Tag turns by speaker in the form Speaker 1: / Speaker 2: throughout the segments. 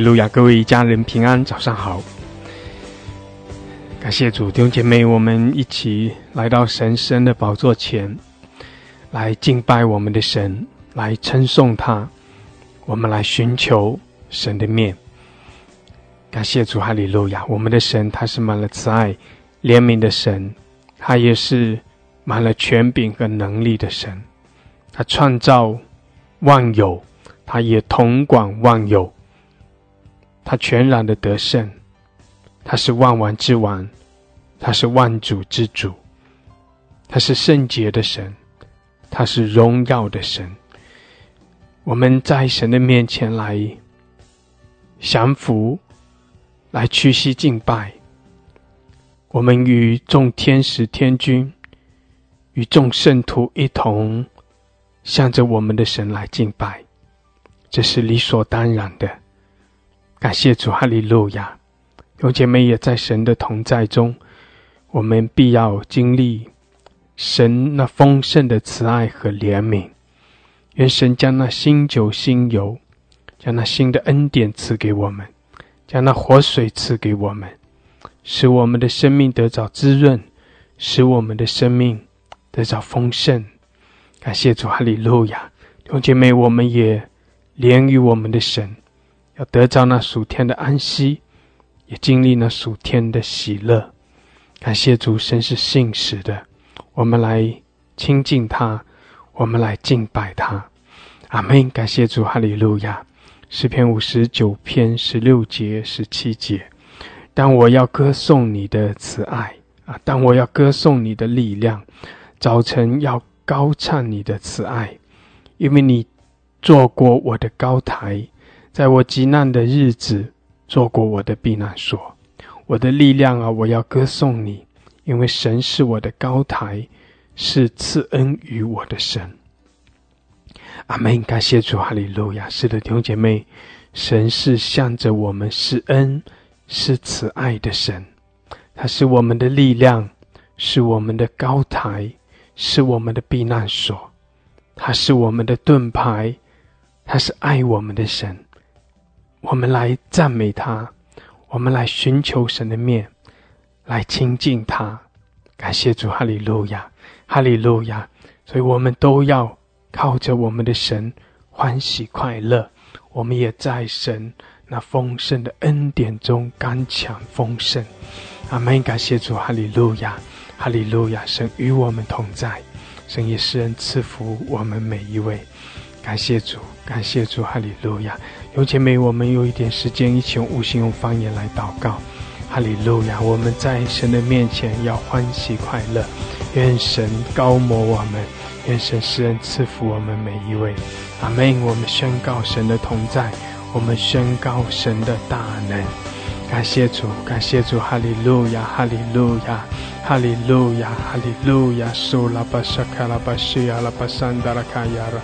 Speaker 1: 路亚，各位家人平安，早上好。感谢主，弟兄姐妹，我们一起来到神圣的宝座前，来敬拜我们的神，来称颂他。我们来寻求神的面。感谢主，哈利路亚！我们的神他是满了慈爱、怜悯的神，他也是满了权柄和能力的神。他创造万有。他也统管万有，他全然的得胜，他是万王之王，他是万主之主，他是圣洁的神，他是荣耀的神。我们在神的面前来降服，来屈膝敬拜。我们与众天使天君，与众圣徒一同向着我们的神来敬拜。这是理所当然的，感谢主，哈利路亚！有姐妹也在神的同在中，我们必要经历神那丰盛的慈爱和怜悯。愿神将那新酒新油，将那新的恩典赐给我们，将那活水赐给我们，使我们的生命得着滋润，使我们的生命得着丰盛。感谢主，哈利路亚！有姐妹，我们也。连于我们的神，要得着那属天的安息，也经历那属天的喜乐。感谢主，神是信实的。我们来亲近他，我们来敬拜他。阿门。感谢主，哈利路亚。诗篇五十九篇十六节、十七节。当我要歌颂你的慈爱啊，当我要歌颂你的力量，早晨要高唱你的慈爱，因为你。做过我的高台，在我极难的日子，做过我的避难所。我的力量啊，我要歌颂你，因为神是我的高台，是赐恩于我的神。阿门！感谢主，哈利路亚！是的，弟兄姐妹，神是向着我们施恩，是慈爱的神，他是我们的力量，是我们的高台，是我们的避难所，他是我们的盾牌。他是爱我们的神，我们来赞美他，我们来寻求神的面，来亲近他。感谢主，哈利路亚，哈利路亚。所以，我们都要靠着我们的神欢喜快乐。我们也在神那丰盛的恩典中刚强丰盛。阿门。感谢主，哈利路亚，哈利路亚。神与我们同在，神也施恩赐福我们每一位。感谢主，感谢主，哈利路亚！有姐妹，我们有一点时间，一起用悟性、用方言来祷告。哈利路亚！我们在神的面前要欢喜快乐，愿神高摩我们，愿神施恩赐福我们每一位。阿门！我们宣告神的同在，我们宣告神的大能。感谢主，感谢主，哈利路亚，哈利路亚。哈利路亚，哈利路亚，苏拉巴沙卡拉巴西亚拉巴桑达拉卡亚拉，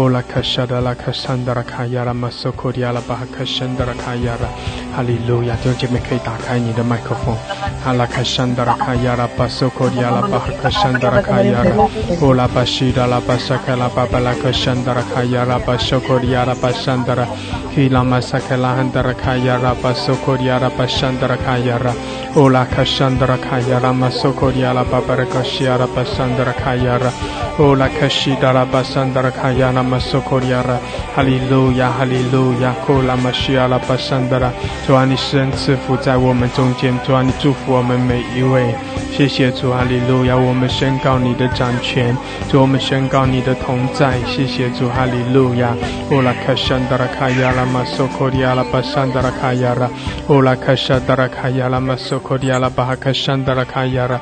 Speaker 1: 乌拉卡沙达拉卡桑达拉卡亚拉，马索库迪亚拉巴哈卡桑达拉卡亚拉，哈利路亚，弟兄姐妹可以打开你的麦克风，哈拉卡桑达拉卡亚拉，巴索库迪亚拉巴哈卡桑达拉卡亚拉，乌拉巴西达拉巴沙卡拉巴巴拉卡桑达拉卡亚拉，巴索库迪亚拉巴桑达拉，希拉马萨卡拉汉达拉卡亚拉，巴索库迪亚拉巴桑达拉卡亚拉，乌拉卡桑达拉卡亚拉，马。Sokoriala Babarakashiara Basandara Kayara Ola Kashidara Basandara Kayana Masokoriara Hallelujah Hallelujah Kola Mashiala Basandara 主啊，你施恩赐福在我们中间，主啊，你祝福我们每一位。谢谢主哈利路亚，我们宣告你的掌权，主我们宣告你的同在。谢谢主哈利路亚。Ola Kashandara Kayala Masokoriala Basandara Kayara Ola Kashadara Kayala Masokoriala Bahakashandara Kayara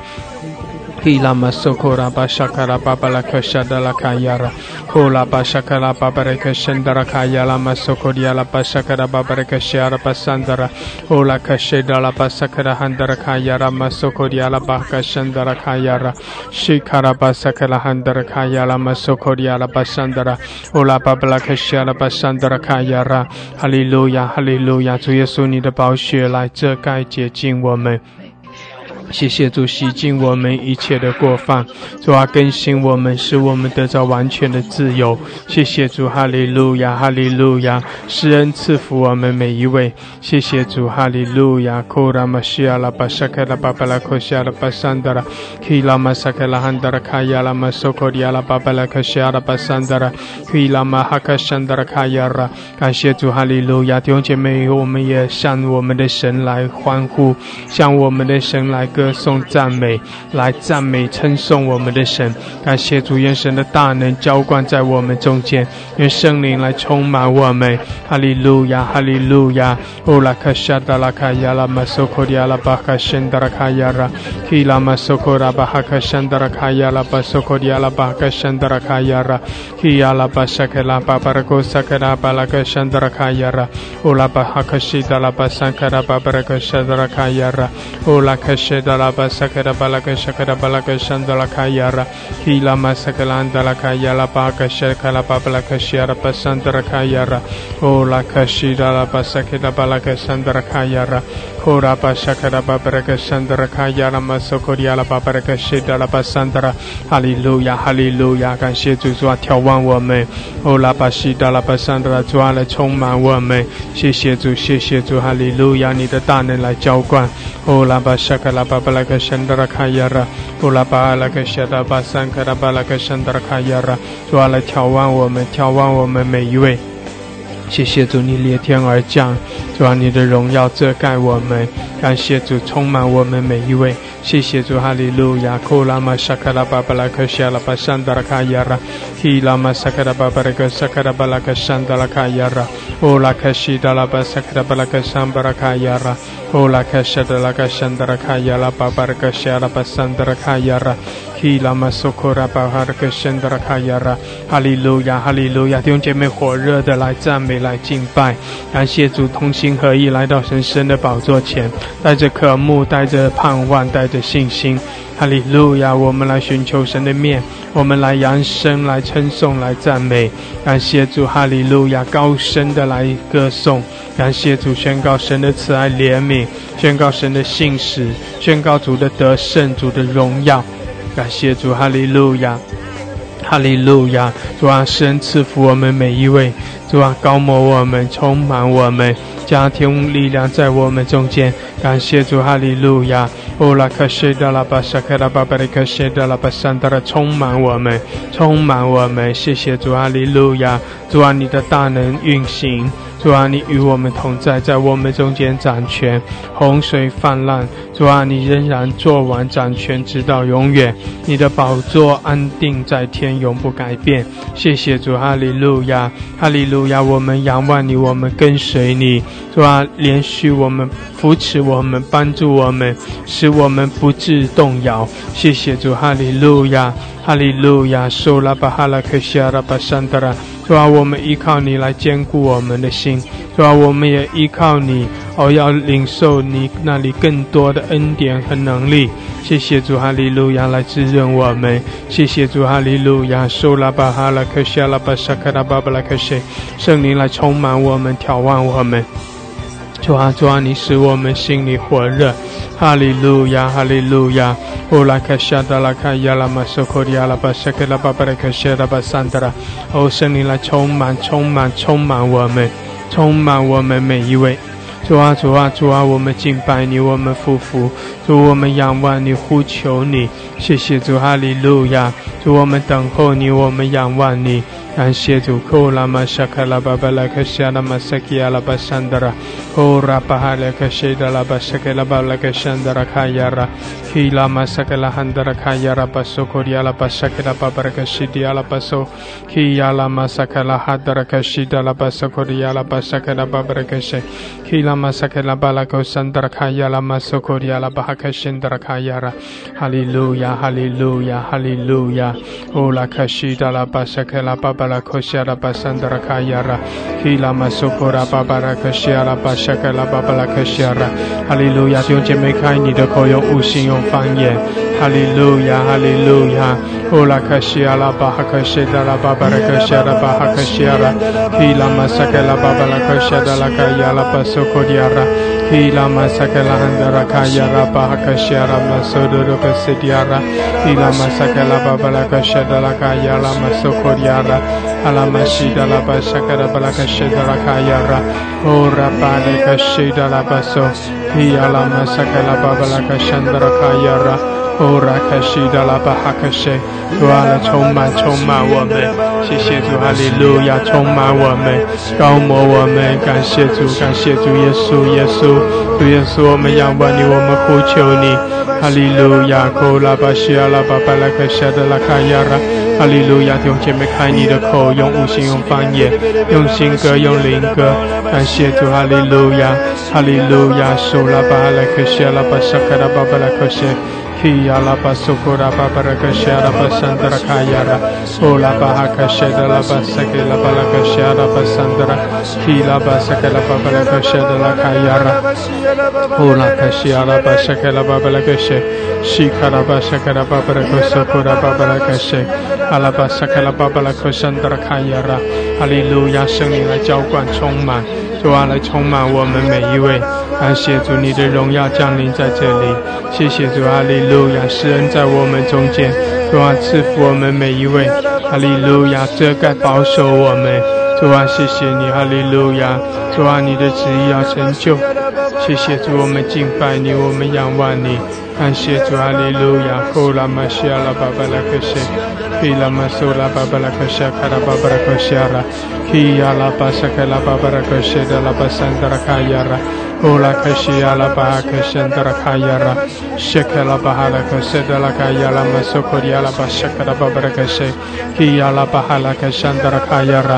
Speaker 1: Hila masokora bashakara babala kashadala kayara. Hula bashakara babareka shandara kayala masokoria la bashakara babareka shiara basandara. Hula kashedala basakara handara kayara masokoria la baka shandara kayara. Shikara basakara handara kayala masokoria la basandara. Hula babala kashiara basandara kayara. Hallelujah, Hallelujah，主耶稣，你的宝血来遮盖洁净我们。谢谢主洗净我们一切的过犯，主啊更新我们，使我们得到完全的自由。谢谢主，哈利路亚，哈利路亚，施恩赐福我们每一位。谢谢主，哈利路亚。库拉玛西亚拉巴沙克拉巴巴拉库西亚拉巴桑德拉，基拉玛萨克拉汉德拉卡亚拉玛索科迪亚拉巴巴拉科西亚拉巴桑德拉，基拉玛哈卡山德拉卡亚拉。感谢主，哈利路亚。弟兄姐妹，我们也向我们的神来欢呼，向我们的神来歌歌颂赞美，来赞美称颂我们的神。感谢主，愿神的大能浇灌在我们中间，愿圣灵来充满我们。哈利路亚，哈利路亚。乌拉卡沙达拉卡亚拉马索科迪亚拉巴卡申达拉卡亚拉，基拉马索科拉巴哈卡申达拉卡亚拉巴索科迪亚拉巴卡申达拉卡亚拉，基亚拉巴沙克拉巴巴拉科萨克拉巴拉卡申达拉卡亚拉，乌拉巴哈卡西达拉巴桑卡拉巴巴拉卡申达拉卡亚拉，乌拉卡西达达拉巴萨克拉巴拉克萨克达巴拉克山达拉卡亚拉，希拉玛萨克兰达拉卡亚拉巴克舍卡拉巴布拉克西亚拉巴山达拉卡亚拉，哦拉克西达拉巴萨克拉巴拉克山达拉卡亚拉，哦拉巴萨克拉巴巴拉克山达拉卡亚拉玛索库里亚拉巴巴拉克西达拉巴山达拉，哈利路亚哈利路亚，感谢主主啊，眺望我们，哦拉巴西达拉巴山达拉主啊来充满我们，谢谢主谢谢主哈利路亚，你的大能来浇灌，哦拉巴萨克拉巴。巴拉克 Shandara Kayara，乌拉巴拉克夏达巴桑卡拉巴拉克 Shandara Kayara，主啊来眺望我们，眺望我们每一位。谢谢主，你裂天而降，主啊，你的荣耀遮盖我们。感谢主，充满我们每一位。谢谢主，哈利路亚。库拉玛萨卡拉巴巴拉克夏拉巴桑达拉卡亚拉，Hila Masakaraba Baragasakara Balakasanda Lakayara, Ola Kashida Labasakara Balakasambara Kayara, Ola Kashada Lakashandra Kayala Babarakashara Basandra Kayara, kashara basandara kaya ra hila masokora bahara kashandara kaya ra 哈利路亚，哈利路亚！弟兄姐妹，火热的来赞美，来敬拜，感谢主，同心合意来到神圣的宝座前，带着渴慕，带着盼望，带着信心。哈利路亚！我们来寻求神的面，我们来扬声，来称颂，来赞美。感谢主，哈利路亚！高声的来歌颂。感谢主，宣告神的慈爱怜悯，宣告神的信使，宣告主的得胜，主的荣耀。感谢主，哈利路亚，哈利路亚！主啊，神赐福我们每一位，主啊，高摩我们，充满我们，加添力量在我们中间。感谢主，哈利路亚！哦，拉克谢达拉巴沙克拉巴巴里克谢达拉巴桑达拉，充满我们，充满我们。谢谢主，哈利路亚！主啊，你的大能运行。主啊，你与我们同在，在我们中间掌权，洪水泛滥。主啊，你仍然做完掌权，直到永远。你的宝座安定在天，永不改变。谢谢主，哈利路亚，哈利路亚。我们仰望你，我们跟随你。主啊，连续我们扶持我们，帮助我们，使我们不致动摇。谢谢主，哈利路亚，哈利路亚。苏拉巴哈拉克西拉巴桑德拉。主啊，我们依靠你来坚固我们的心。主啊，我们也依靠你，哦，要领受你那里更多的恩典和能力。谢谢主，哈利路亚，来滋润我们。谢谢主，哈利路亚，苏拉巴哈拉克西拉巴沙卡拉巴巴拉克西，圣灵来充满我们，眺望我们。主啊，主啊，你使我们心里火热。哈利路亚，哈利路亚。乌拉克夏达拉卡亚拉马苏库里亚拉巴沙克拉巴巴拉克谢拉巴桑德拉。哦，圣灵来充满，充满，充满我们，充满我们每一位。主啊，主啊，主啊，我们敬拜你，我们匍匐，主我们仰望你，呼求你。谢谢主，哈利路亚。主我们等候你，我们仰望你。ansietu kola mashaka la babala kashana masaki ala bashandara o rapahale kashida la bashake la babala kashandara kayara. Kila masaka la handara kayara baso koria la bashake la babara kashidi ala baso. Kia la masaka la hadara kashida la baso koria la bashake la babara kashe. Kila masaka la bala kosandara kayala maso koria la bahakashindara kayara. Hallelujah hallelujah hallelujah. O la kashida la bashake la babara 巴拉克西阿拉巴索，希亚拉玛萨克拉哈德拉克西达拉巴索库里阿拉巴沙克拉巴巴拉克西，希拉玛萨克拉巴拉克山德拉卡亚拉玛索库里阿拉巴哈克辛德拉卡亚拉，哈利路亚，哈利路亚，乌拉克西达拉巴沙克拉巴。巴拉克西阿拉巴桑德拉卡亚拉，希拉玛苏库拉巴巴拉克西阿拉巴沙克拉巴巴拉克西阿拉，哈利路亚！弟兄姐妹，开你的口，用悟性，用方言，哈利路亚，哈利路亚！乌拉克西阿拉巴哈克西达拉巴巴拉克西阿拉巴哈克西阿拉，希拉玛沙克拉巴巴拉克西达拉卡亚拉巴苏库迪亚拉。阿拉玛西达拉巴沙卡拉巴拉卡西达拉卡雅拉，哦拉巴内卡西达拉巴索，伊阿拉玛沙卡拉巴巴拉卡山达拉卡雅拉，哦拉卡西达拉巴哈卡西，主阿拉充满充满我们，谢谢主哈利路亚充满我们，高摩我们，感谢主感谢主耶稣耶稣，主耶稣我们仰望你我们呼求你，哈利路亚，哦拉巴西阿拉巴巴拉卡西达拉卡雅拉。哈利路亚，弟兄姐妹，开你的口，用悟性，用方言，用新歌，用灵歌，感谢主，哈利路亚，哈利路亚，苏拉巴拉克谢拉巴沙卡拉巴巴拉克谢。Kia la basukura babaraka shara basandra kayara. Ola bahaka shada la basake la balaka shara basandra. Kila basake la babalaka shada la kayara. Ola kashiara basake la babalaka she. Shikara basake la babaraka sukura babaraka she. Ala basake la babalaka shandra kayara. 哈利路亚，圣灵来浇灌，充满，主啊，来充满我们每一位。感谢主，你的荣耀降临在这里。谢谢主，阿利路亚，施恩在我们中间，主啊，赐福我们每一位。阿利路亚，遮盖保守我们。主啊，谢谢你，哈利路亚！主啊，你的旨意要成就。谢谢主，我们敬拜你，我们仰望你，感谢主，哈利路亚！呼啦嘛西阿拉巴巴拉克西，呼啦嘛苏拉巴巴拉克西，卡拉巴巴拉克西阿拉，呼呀拉巴沙卡拉巴巴拉克西，达拉巴桑达拉卡亚拉，呼啦克西阿拉巴克西达拉卡亚拉，谢克拉巴拉克西达拉卡亚拉，嘛苏库里阿拉巴沙卡拉巴巴拉克西，呼呀拉巴哈拉克西达拉卡亚拉。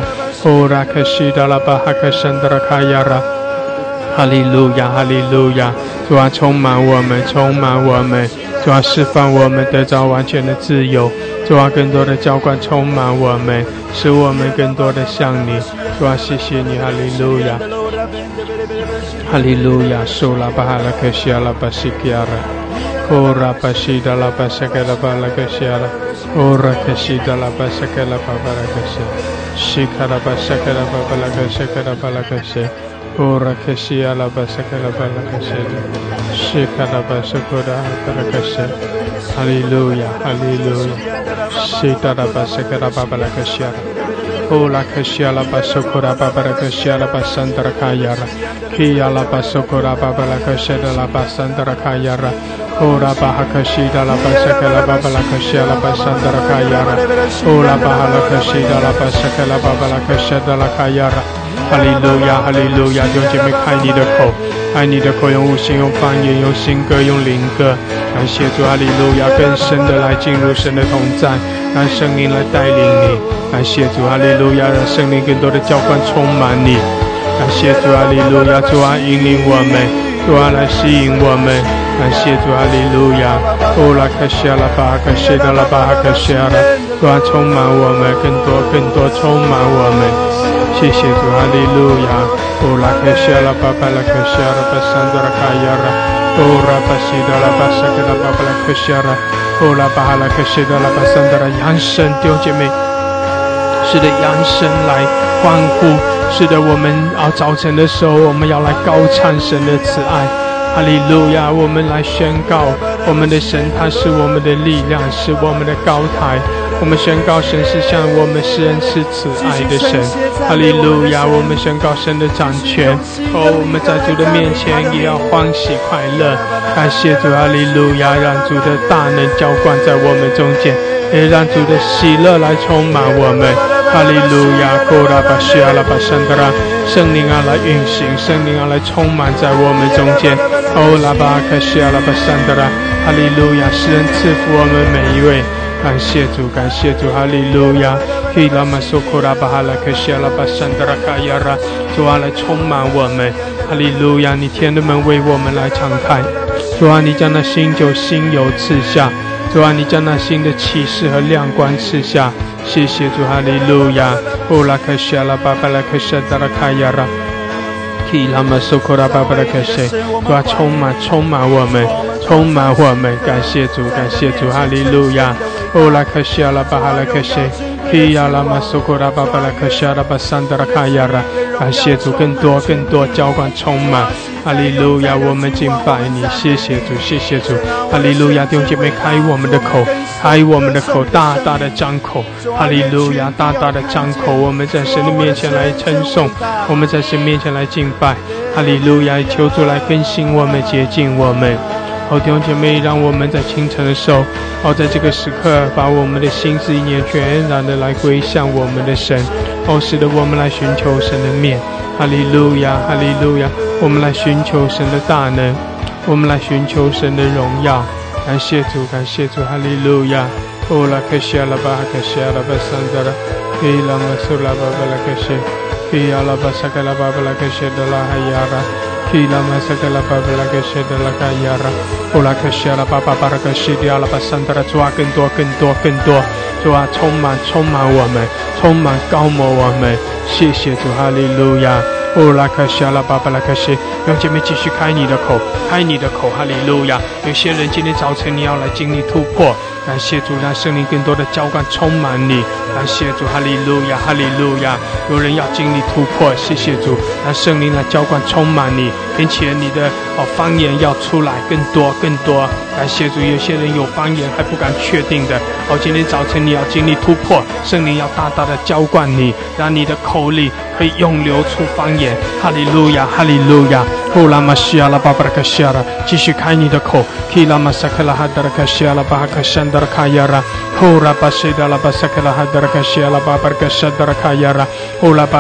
Speaker 1: 哈利路亚，哈利路亚！主啊，充满我们，充满我们！主啊，释放我们，得着完全的自由！主啊，更多的浇灌充满我们，使我们更多的像你！主啊，谢谢你，哈利路亚！哈利路亚！苏拉巴哈拉克西亚拉巴西基亚拉，库拉巴西达拉巴塞克拉巴拉克西亚拉，库拉克西达拉巴塞克拉巴巴拉克西，西卡拉巴塞克拉巴巴拉克西克拉巴拉克西，库拉克西亚拉巴塞克拉巴拉克西，西卡拉巴塞库拉巴拉克西，哈利路亚！哈利路亚！西达拉巴塞克拉巴巴拉克西亚拉。Ola kashiala basokora babara kashiala basandara kayara. Kiyala basokora babala kashada la basandara kayara. Ora baha kashida la basaka la babala kashiala basandara kayara. Ola baha la kashida la basaka la babala kashada la kayara. 哈利路亚，哈利路亚！弟兄姐妹，开你的口，开你的口，用悟性，用方言，用新歌，用灵歌，来协助哈利路亚更深的来进入神的同在，让圣灵来带领你，来协助哈利路亚，让圣灵更多的浇灌充满你，来协助哈利路亚，主啊引领我们，主啊来吸引我们，来协助哈利路亚，哦拉卡西阿拉巴卡西达拉巴卡西阿拉，主啊充满我们，更多更多充满我们。谢谢主，哈利路亚！哦，拉克西阿拉巴巴拉克西阿拉巴桑德拉卡亚拉，哦，拉巴西达拉巴萨克拉巴巴拉克西阿拉，哦，拉巴哈拉克西达拉巴桑德拉扬声，弟兄姐妹，是的，扬声来欢呼，是的，我们啊早晨的时候，我们要来高唱神的慈爱，哈利路亚！我们来宣告，我们的神他是我们的力量，是我们的高台。我们宣告神是向我们施恩赐慈爱的神，哈利路亚！我们宣告神的掌权，哦，我们在主的面前也要欢喜快乐，感谢主，哈利路亚！让主的大能浇灌在我们中间，也让主的喜乐来充满我们，哈利路亚！库拉巴西阿拉巴圣德拉，圣灵啊来运行，圣灵啊来充满在我们中间，哦，拉巴卡西阿拉巴圣德拉，哈利路亚！施恩赐福我们每一位。感谢主，感谢主，哈利路亚！希拉玛苏库拉巴哈拉克西阿拉巴山德拉卡亚拉，主啊来充满我们，哈利路亚！你天的门为我们来敞开，主啊你将那新酒新油赐下，主啊，你将那新的启示和亮光赐下。谢谢主，哈利路亚。乌拉克西阿拉巴巴拉克西达拉卡亚拉，基拉玛苏库拉巴巴拉克西，主啊，充满充满我们，充满我们。感谢主，感谢主，哈利路亚。乌拉克西阿拉巴哈拉克西。基亚拉玛苏库拉巴巴拉克西阿拉巴桑达拉卡亚拉，感谢主，更多更多浇灌充满。哈利路亚，我们敬拜你，谢谢主，谢谢主。哈利路亚，弟兄姐妹，开我们的口，开我们的口，大大的张口。哈利路亚，大大的张口，我们在神的面前来称颂，我们在神面前来敬拜。哈利路亚，求主来更新我们，洁净我们。好，弟兄姐妹，让我们在清晨的时候，好，在这个时刻，把我们的心思意念全然的来归向我们的神，好，使得我们来寻求神的面。哈利路亚，哈利路亚，我们来寻求神的大能，我们来寻求神的荣耀。感谢主，感谢主，哈利路亚。哦，拉克西阿拉巴哈克西阿拉巴桑德拉，伊拉玛苏拉巴巴拉克西，伊阿拉巴萨克拉巴巴拉克西德拉哈亚拉。基拉玛萨格拉巴布拉格谢德拉卡亚拉，布拉克谢拉巴巴巴拉格西迪阿拉巴桑德拉，主啊，更多更多更多，主啊，充满充满我们，充满高摩我们，谢谢主，哈利路亚。哦，拉克西阿拉巴巴拉克西，让姐妹继续开你的口，开你的口，哈利路亚。有些人今天早晨你要来经历突破，感谢主，让圣灵更多的浇灌充满你，感谢主，哈利路亚，哈利路亚。有人要经历突破，谢谢主，让圣灵来浇灌充满你，并且你的哦方言要出来更多更多，感谢主。有些人有方言还不敢确定的，哦，今天早晨你要经历突破，圣灵要大大的浇灌你，让你的口里可以涌流出方言。哈利路亚，哈利路亚。呼啦玛西亚拉巴巴拉卡西亚拉，继续开你的口。基拉玛萨克拉哈达拉克西亚拉巴哈卡。西达达拉克西亚拉巴巴拉克山达拉卡亚拉。呼拉巴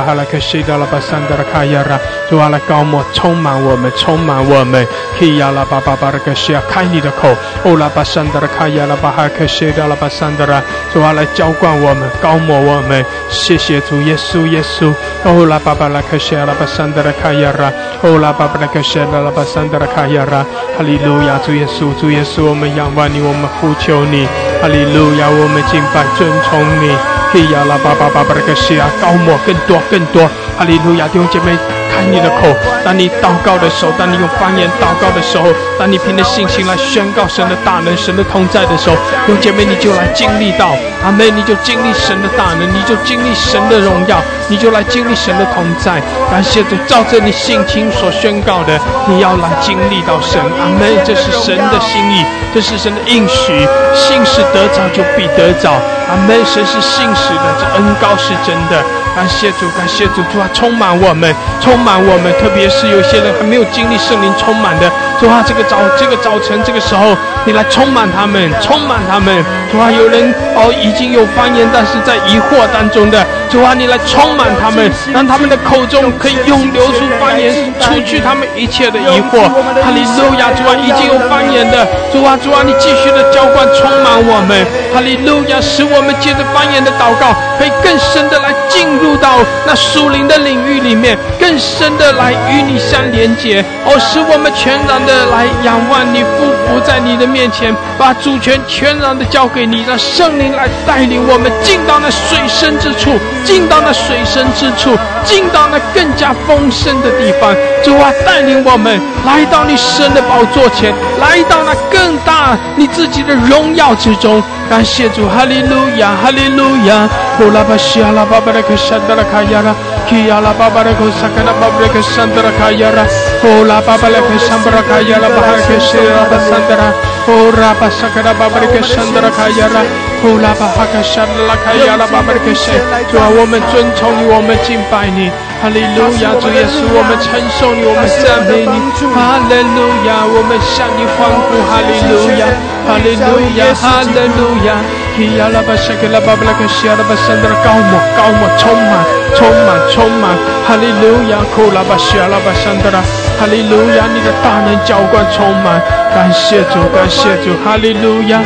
Speaker 1: 哈拉克西达拉巴山达拉卡亚拉。主啊，来高莫充满我们，充满我们。基亚拉巴巴巴拉克西亚，开你的口。呼拉巴山达拉卡亚拉巴哈克西达拉巴山达拉。主啊，来浇灌我们，高莫我们。谢谢主耶稣，耶稣。呼拉巴巴拉克西亚拉。巴桑德拉卡亚拉，哦拉巴巴拉克谢拉拉巴桑德拉卡亚拉，哈利路亚，主耶稣，主耶稣，我们仰望你，我们呼求你，哈利路亚，我们敬拜尊崇你，嘿呀拉巴巴巴巴拉克谢啊，高莫更多更多，哈利路亚，弟兄姐妹。开你的口，当你祷告的时候，当你用方言祷告的时候，当你凭着信心来宣告神的大能、神的同在的时候，用姐妹你就来经历到阿妹，你就经历神的大能，你就经历神的荣耀，你就来经历神的同在。感谢主，照着你信心所宣告的，你要来经历到神阿妹，这是神的心意，这是神的应许，信是得着就必得着。阿妹，神是信是的，这恩高是真的。感谢主，感谢主，主啊，充满我们，充满我们，特别是有些人还没有经历圣灵充满的，主啊，这个早，这个早晨，这个时候，你来充满他们，充满他们，主啊，有人哦已经有方言，但是在疑惑当中的，主啊，你来充满他们，让他们的口中可以用流出方言，除去他们一切的疑惑。哈利路亚，主啊，已经有方言的，主啊，主啊，你继续的浇灌充满我们，哈利路亚，使我们借着方言的祷告，可以更深的来进入。入到那属灵的领域里面，更深的来与你相连接，哦，使我们全然的来仰望你，匍匐在你的面前，把主权全然的交给你，让圣灵来带领我们进到那水深之处，进到那水深之处，进到那更加丰盛的地方。主啊，带领我们来到你神的宝座前，来到那更大你自己的荣耀之中。感谢主，哈利路亚，哈利路亚。呼啦巴西阿拉巴巴的克山德拉卡亚拉，基阿拉巴巴的克萨卡拉巴巴的克山德拉卡亚拉，呼啦巴巴的克山德拉卡亚拉巴哈克西拉巴山德拉，呼啦巴萨卡拉巴巴的克山德拉卡亚拉，呼啦巴哈克山德拉卡亚拉巴巴的克西。主啊，我们尊崇你，我们敬拜你，哈利路亚，主耶稣，我们称颂你，我们赞美你，哈利路亚，我们向你欢呼，哈利路亚，哈利路亚，哈利路亚。基亚拉巴沙克拉巴布拉克西亚拉巴山德拉高莫高莫充满充满充满哈利路亚库拉巴西亚拉巴山德拉哈利路亚你的大能浇灌充满感谢主感谢主哈利路亚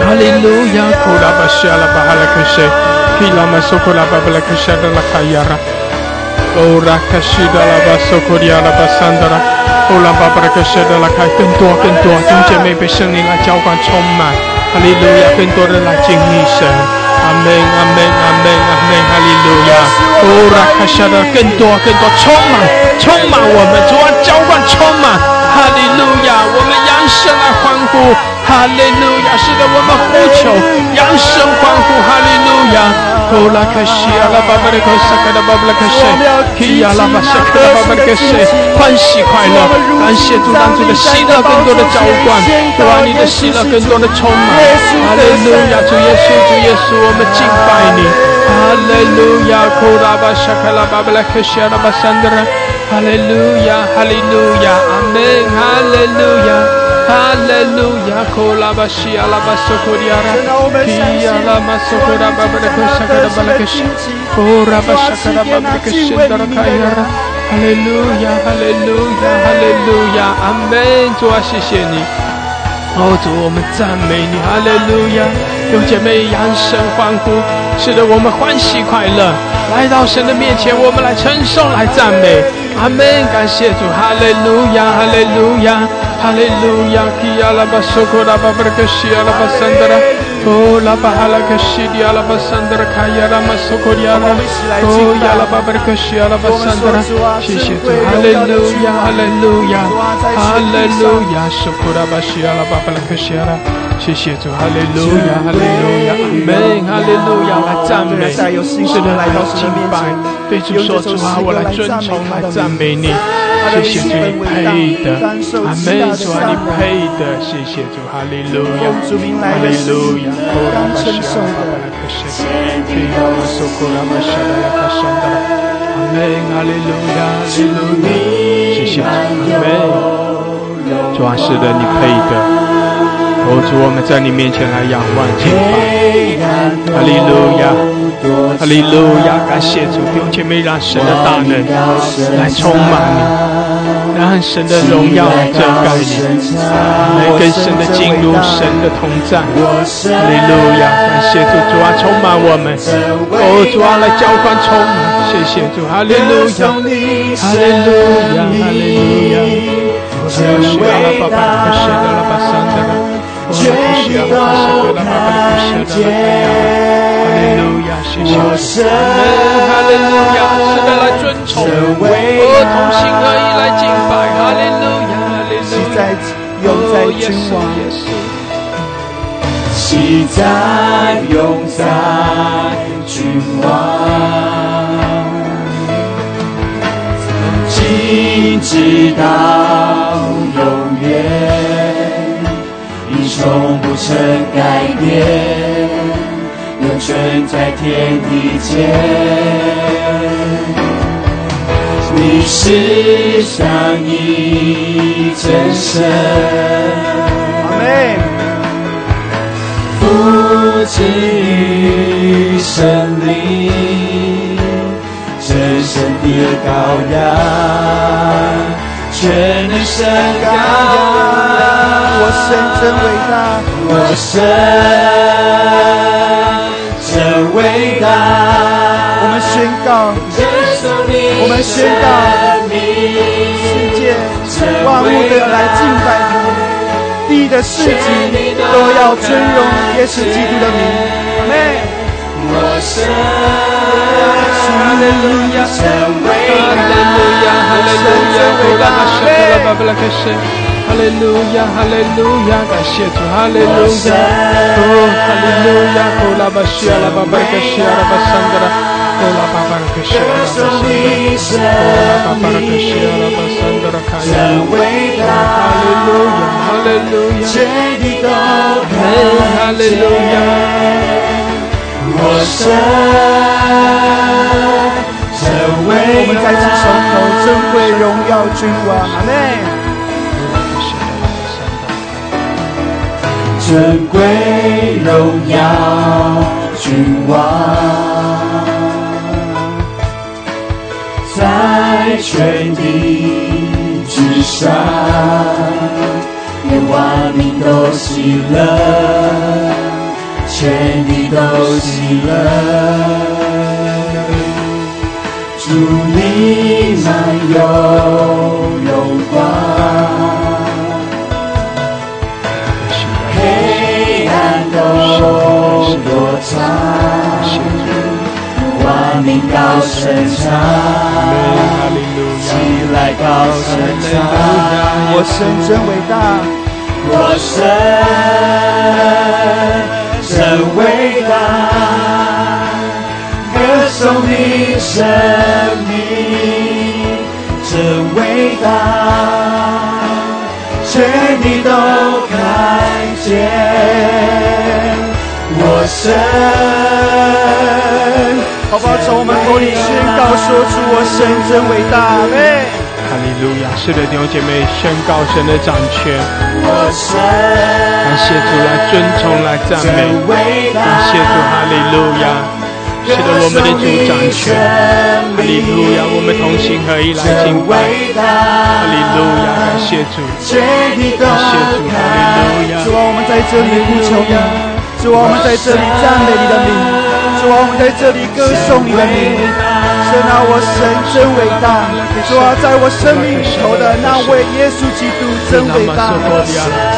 Speaker 1: 哈利路亚库拉巴西亚拉巴哈拉克西基拉马苏库拉巴布拉克西亚拉卡亚拉欧拉卡西达拉巴苏库里亚拉巴山德拉欧拉巴布拉克西亚拉卡更多更多弟兄姐妹被圣灵来浇灌充满哈利路亚！更多人来敬你神，阿门，阿门，阿门，阿门，哈利路亚！哦，拉卡夏的更多，更多，充满，充满我们，主啊，浇灌，充满，哈利路亚！我们扬声来欢呼，哈利路亚！是的，我们呼求，扬声欢呼，哈利路亚！哦，拉克西阿拉巴巴的克萨克的巴巴拉克西，基亚拉巴萨克的巴巴拉克西，欢喜快乐，感谢主，让主的喜乐更多的浇灌，主啊，你的喜乐更多的充满，哈利路亚，主耶稣，主耶稣，我们敬拜你，哈利路亚，库拉巴萨克拉巴巴拉克西阿拉巴桑德拉，哈利路亚，哈利路亚，阿门，哈利路亚。哈利路亚，库拉巴西阿拉巴索库迪亚拉，皮亚拉马索库拉巴巴的库萨克的巴拉克西，库拉巴萨克的巴巴克西达拉卡亚拉，哈利路亚，哈利路亚，哈利路亚，阿门。主啊，谢谢你，哦主，我们赞美你，哈利路亚。有姐妹扬声欢呼，使得我们欢喜快乐，来到神的面前，我们来称颂，来赞美，阿门。感谢主，哈利路亚，哈利路亚。哈利路亚，基亚拉巴苏库拉巴布克西亚拉巴桑德拉，哦拉巴哈拉克西迪亚拉巴桑德拉卡亚拉马苏库亚拉，哦亚拉巴布克西亚拉巴桑德拉，谢谢主，哈利路亚，哈利路亚，哈利路亚，苏库拉巴西亚拉巴布克西亚拉，谢谢主，哈利路亚，哈利路亚，阿门，哈利路亚，来赞美，是的，来到敬拜，对主说主啊，我来尊崇，来赞美你。谢谢主，你配的，阿门。主啊，你配的，谢谢主，哈利路亚，哈利路亚。阿门，哈利路亚，哈利路亚。谢谢主，阿门。主啊，是的，你配的。哦，主，我们在你面前来仰望敬拜，哈利路亚，哈利路亚。感谢主，让神的大能来充满你。让神的荣耀来遮盖你，来跟神的进入神的同在。哈利路亚，感谢主，主啊充满我们。哦，主啊来浇灌充满，谢谢主，哈利路亚，哈利路亚，哈利路亚。哦，需要了爸爸，需要了爸爸，哦，需要了爸爸，需要了爸爸，需要了哈利路亚，谢谢主，哈利路亚，是的来尊崇，哦，同心合意来敬。哈利路亚，哈利路亚，永在君王，
Speaker 2: 喜在永在君王，从今直到永远，从不曾改变，永存在天地间。你是上一真神，阿门。父子与神灵，真神的羔羊，全能神羔羊。我神真伟大，我神真伟大。我们宣告。我们宣告，世界万物都要来敬拜你，地的事情都要尊荣耶稣基督的名。阿门。哈利路亚，哈利路亚，哈利路亚，哈利路亚，哈利路亚，哈利路亚，感谢主，哈利路亚，哦，哈利路亚，哦，拉巴西亚，拉巴巴克西亚，拉巴桑德拉。哦，拉巴巴拉克西亚，拉巴桑德拉，哦，拉巴巴克西亚，拉巴桑德拉，卡亚，哈利路亚，哈利路亚，哈利路亚，我神，我们再次双手，尊贵荣耀君王，阿门。尊贵荣耀君王。在全地之上，愿万民都喜乐，全地都喜乐。祝你满有有
Speaker 1: 多
Speaker 2: 长
Speaker 1: 万民高声唱
Speaker 2: 起来高声唱
Speaker 3: 我声真伟大
Speaker 2: 我声真伟大歌颂你生命真伟大全你都看见我神。
Speaker 3: 好不好？从我们口里宣告，说出我神真伟大。
Speaker 1: 哈利路亚！是的，弟兄姐妹，宣告神的掌权，
Speaker 2: 我神
Speaker 1: 感谢主来尊崇来赞美，感谢主，哈利路亚！是的，我们的主掌权，哈利路亚！我们同心合一来敬拜，哈利路亚！感谢主，感谢主，哈利路亚！
Speaker 3: 主啊，我们在这里呼求你；主啊，我们在这里赞美你的名；主啊，我们在这里歌颂你的名。神啊，我神真伟大！主啊，在我生命里头的那位耶稣基督真伟大。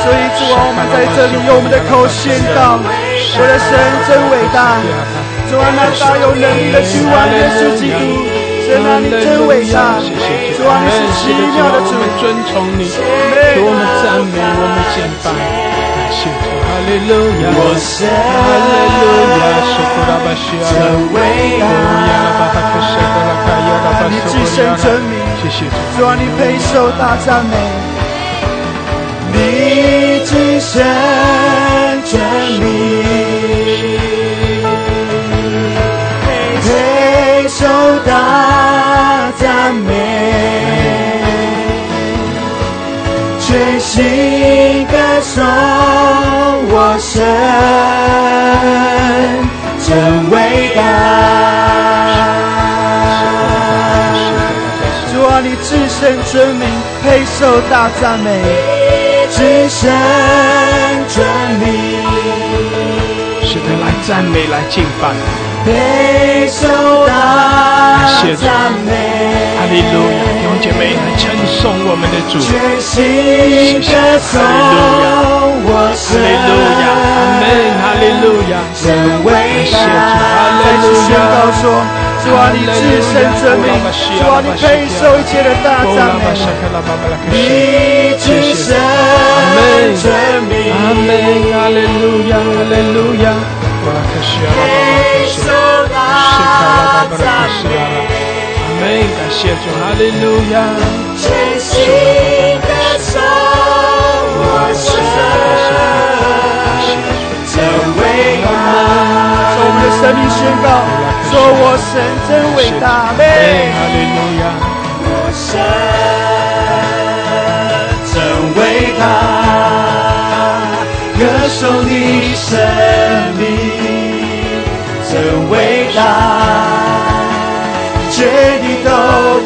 Speaker 3: 所以主啊，我们在这里用我们的口宣告：我的神真伟大！主啊，那大有能力的君王耶稣基督，神啊，你真伟大！主啊，你是奇妙的主
Speaker 1: 我。们尊崇你，主我们赞美，我们敬拜，哈利路亚，
Speaker 2: 我神
Speaker 1: 哈利路亚，苏库拉巴西亚谢谢主，
Speaker 3: 主啊，你配受大赞美。
Speaker 2: 你只身真名，配受大赞美，全心歌颂
Speaker 3: 你至圣真名，配受大赞美。
Speaker 2: 至圣尊名，
Speaker 1: 是的，来赞美，来敬拜，
Speaker 2: 配受大赞美，
Speaker 1: 哈利路亚，弟兄姐妹来称颂我们的主，
Speaker 2: 全心歌颂我
Speaker 1: 哈利路亚，阿门，哈利路亚，
Speaker 2: 真伟大，
Speaker 1: 哈利路
Speaker 3: 宣告
Speaker 1: 亚。
Speaker 3: 说：主啊，你至圣真名，主啊，你配受一切的大赞美。
Speaker 2: 你至圣真名，
Speaker 1: 阿门，哈利路亚，哈利路亚。阿门，感谢主，哈利路亚。
Speaker 2: 全心歌颂我神
Speaker 3: 生命宣告，说我神真伟大。阿
Speaker 1: 阿门，
Speaker 3: 门。
Speaker 1: 哈利路亚。
Speaker 2: 我神真伟大，歌颂你生命真伟大，全地都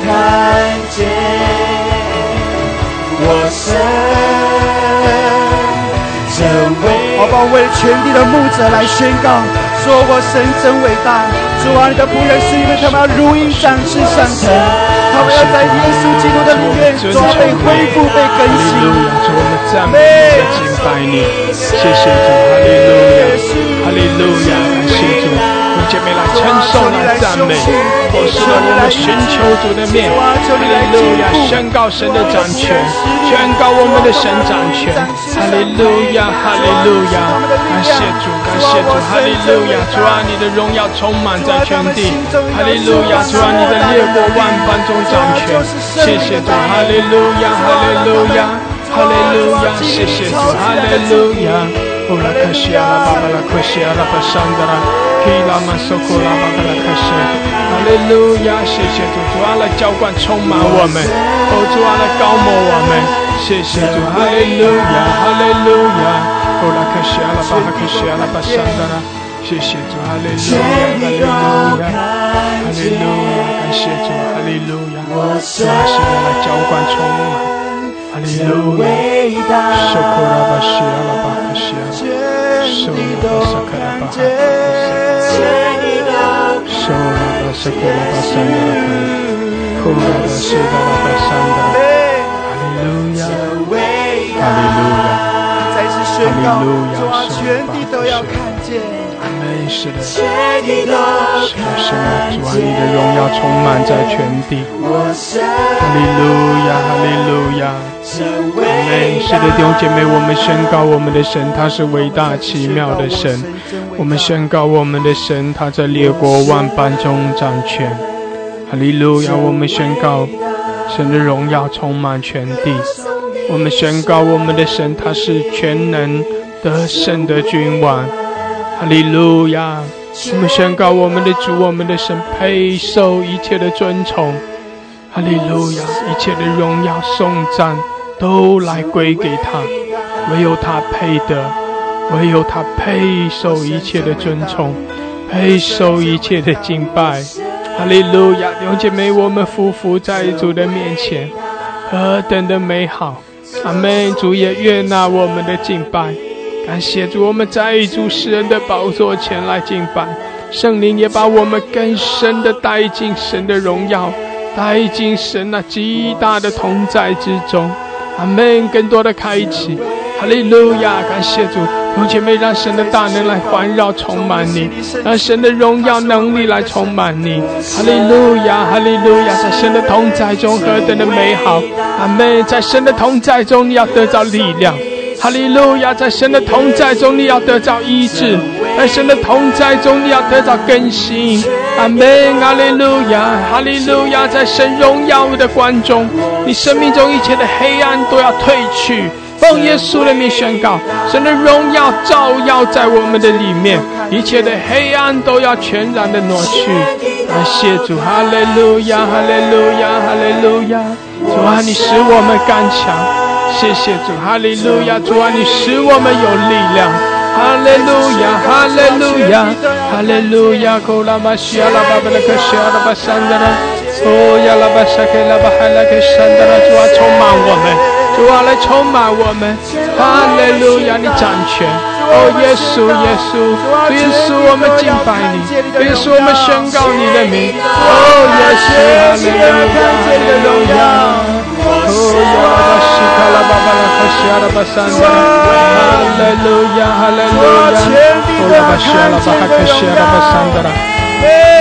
Speaker 2: 看见我神真伟
Speaker 3: 好不好？为了全地的牧者来宣告，说我神真伟大。主啊，你的仆人是因为他们要如鹰展翅上腾，他们要在耶稣基督的里面，主啊被恢复、被更新。
Speaker 1: 主我们赞美你，敬拜你，谢谢主，哈利路亚，哈利路亚，感谢主，用姐妹来称颂来赞美，我是的，我们寻求主的面，哈利路亚，宣告神的掌权，宣告我们的神掌权，哈利路亚，哈利路亚，感谢主，感谢主，哈利路亚，主啊，你的荣耀充满在全地，哈利路亚，主啊，你的列国万邦中掌权，谢谢主，哈利路亚，哈利路亚。哈利路亚，谢谢主，哈利路亚。乌拉克西阿拉巴巴拉克西阿拉巴桑德拉，基拉玛索库拉巴拉克西。哈利路亚，谢谢主，主啊来浇灌充满我们，哦主啊来高摩我们，谢谢主，哈利路亚，哈利路亚。乌拉克西阿拉巴拉克西阿拉巴桑德拉，谢谢主，哈利路亚，哈利路亚，哈利路亚，感谢主，哈利路亚。主啊，是的来浇灌充满。哈利路亚，
Speaker 2: 伟大，
Speaker 1: 受苦拉巴西阿拉巴克西阿拉，受拉巴萨克拉巴哈克西，
Speaker 2: 全地都
Speaker 1: 受拉巴萨克桑德拉克，苦拉巴西达拉巴桑德，哈利路亚，哈利路亚，哈利路，亚
Speaker 3: 主啊，全地都要看。
Speaker 1: 是的，是的，是的，
Speaker 2: 看
Speaker 1: 主啊，你的荣耀充满在全地。哈利路亚，哈利路亚。是的，弟兄姐妹，我们宣告我们的神，他是伟大奇妙的神。我们宣告我们的神，他在列国万邦中掌权。哈利路亚！我们宣告神的荣耀充满全地。我们宣告我们的神，他是全能得胜的君王。哈利路亚！我们宣告我们的主，我们的神配受一切的尊崇。哈利路亚！一切的荣耀颂赞都来归给他，唯有他配得，唯有他配受一切的尊崇，配受一切的敬拜。哈利路亚！弟兄姐妹，我们匍匐在主的面前，何等的美好！阿门！主也悦纳我们的敬拜，感谢主，我们在主诗人的宝座前来敬拜，圣灵也把我们更深的带进神的荣耀。带进神那极大的同在之中，阿门！更多的开启，哈利路亚！感谢主，弟兄姐妹，让神的大能来环绕充满你，让神的荣耀能力来充满你，哈利路亚！哈利路亚！在神的同在中何等的美好，阿门！在神的同在中，你要得到力量，哈利路亚！在神的同在中，你要得到医治，在神的同在中，你要得到更新。阿门，哈利路亚，哈利路亚，在神荣耀的光中，你生命中一切的黑暗都要退去。奉耶稣的名宣告，神的荣耀照耀在我们的里面，一切的黑暗都要全然的挪去。感谢主，哈利路亚，哈利路亚，哈利路亚。主啊，你使我们刚强。谢谢主，哈利路亚。主啊，你使我们有力量。哈利路亚，哈利路亚，哈利路亚，库拉巴西亚拉巴贝拉克西亚拉巴山德拉，哦亚拉巴沙克拉巴海拉克山德拉，主啊充满我们，主啊来充满我们，哈利路亚，你掌权，哦耶稣耶稣，主耶稣我们敬拜你，主耶稣我们宣告你的名，哦耶稣，哈利路亚，哈利路亚。哦，呀拉巴西卡拉巴巴拉克西亚拉巴山德拉，哈利路亚，哈利路亚，哦拉巴西亚拉巴哈克西亚拉巴山德拉，哦拉克西亚拉巴索，西卡拉巴索库里亚拉巴哈克西亚拉巴山德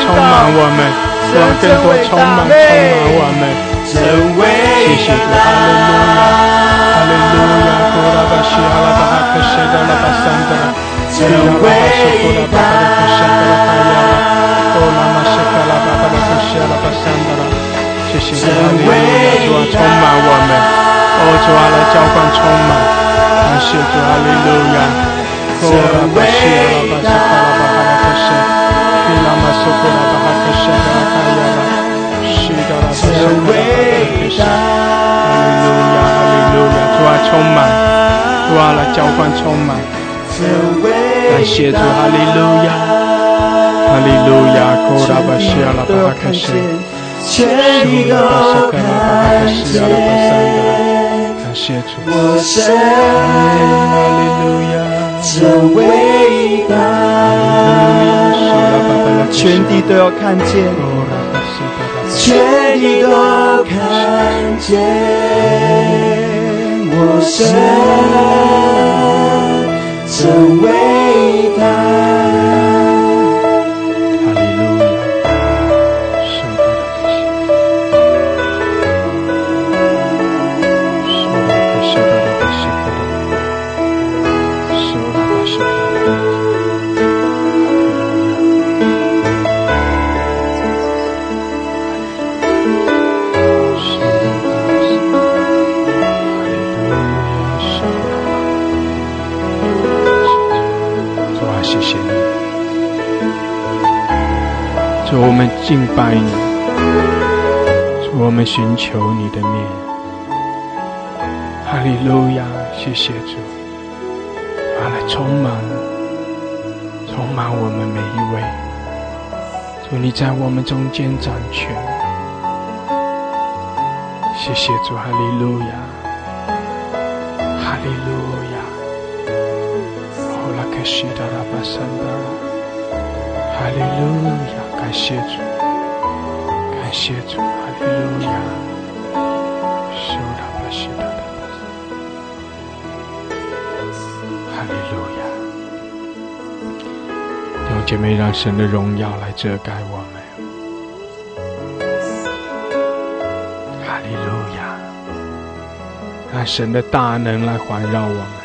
Speaker 1: 充满我们，主啊更多充满充满我们，
Speaker 2: 真伟
Speaker 1: 谢谢主，哈利路亚。哈利路亚，库拉巴西阿拉巴哈克西德拉巴桑德拉，伊拉巴哈苏库拉巴哈克西德拉卡亚拉，拉玛舍卡拉巴巴拉巴舍拉巴桑德拉谢谢主，哈利路亚，主啊充满我们，哦主啊来浇灌充满，感谢主，哈利路亚，库拉巴西阿拉巴萨卡拉巴哈拉克西，伊拉玛苏库拉巴哈克西德拉卡亚拉，西德拉巴苏库拉巴哈克西。哈利路亚，哈利路亚，主啊充满，主啊来浇灌充满，感谢主，哈利路亚，哈利路亚，库拉巴西亚拉巴哈卡西阿拉巴桑德拉，感谢主，
Speaker 2: 我神
Speaker 1: 哈利路亚，
Speaker 2: 真伟大，
Speaker 1: 苏拉巴巴拉克西，
Speaker 3: 全地都要看见，
Speaker 2: 全地都看见我神真伟大。
Speaker 1: 我们敬拜你，我们寻求你的面。哈利路亚，谢谢主，阿，来充满，充满我们每一位。主，你在我们中间掌权。谢谢主，哈利路亚，哈利路亚。哦，感谢主，感谢主，哈利路亚。修拉巴西达拉巴山，哈利路亚。弟兄姐妹，让神的荣耀来遮盖我们。哈利路亚，让神的大能来环绕我们。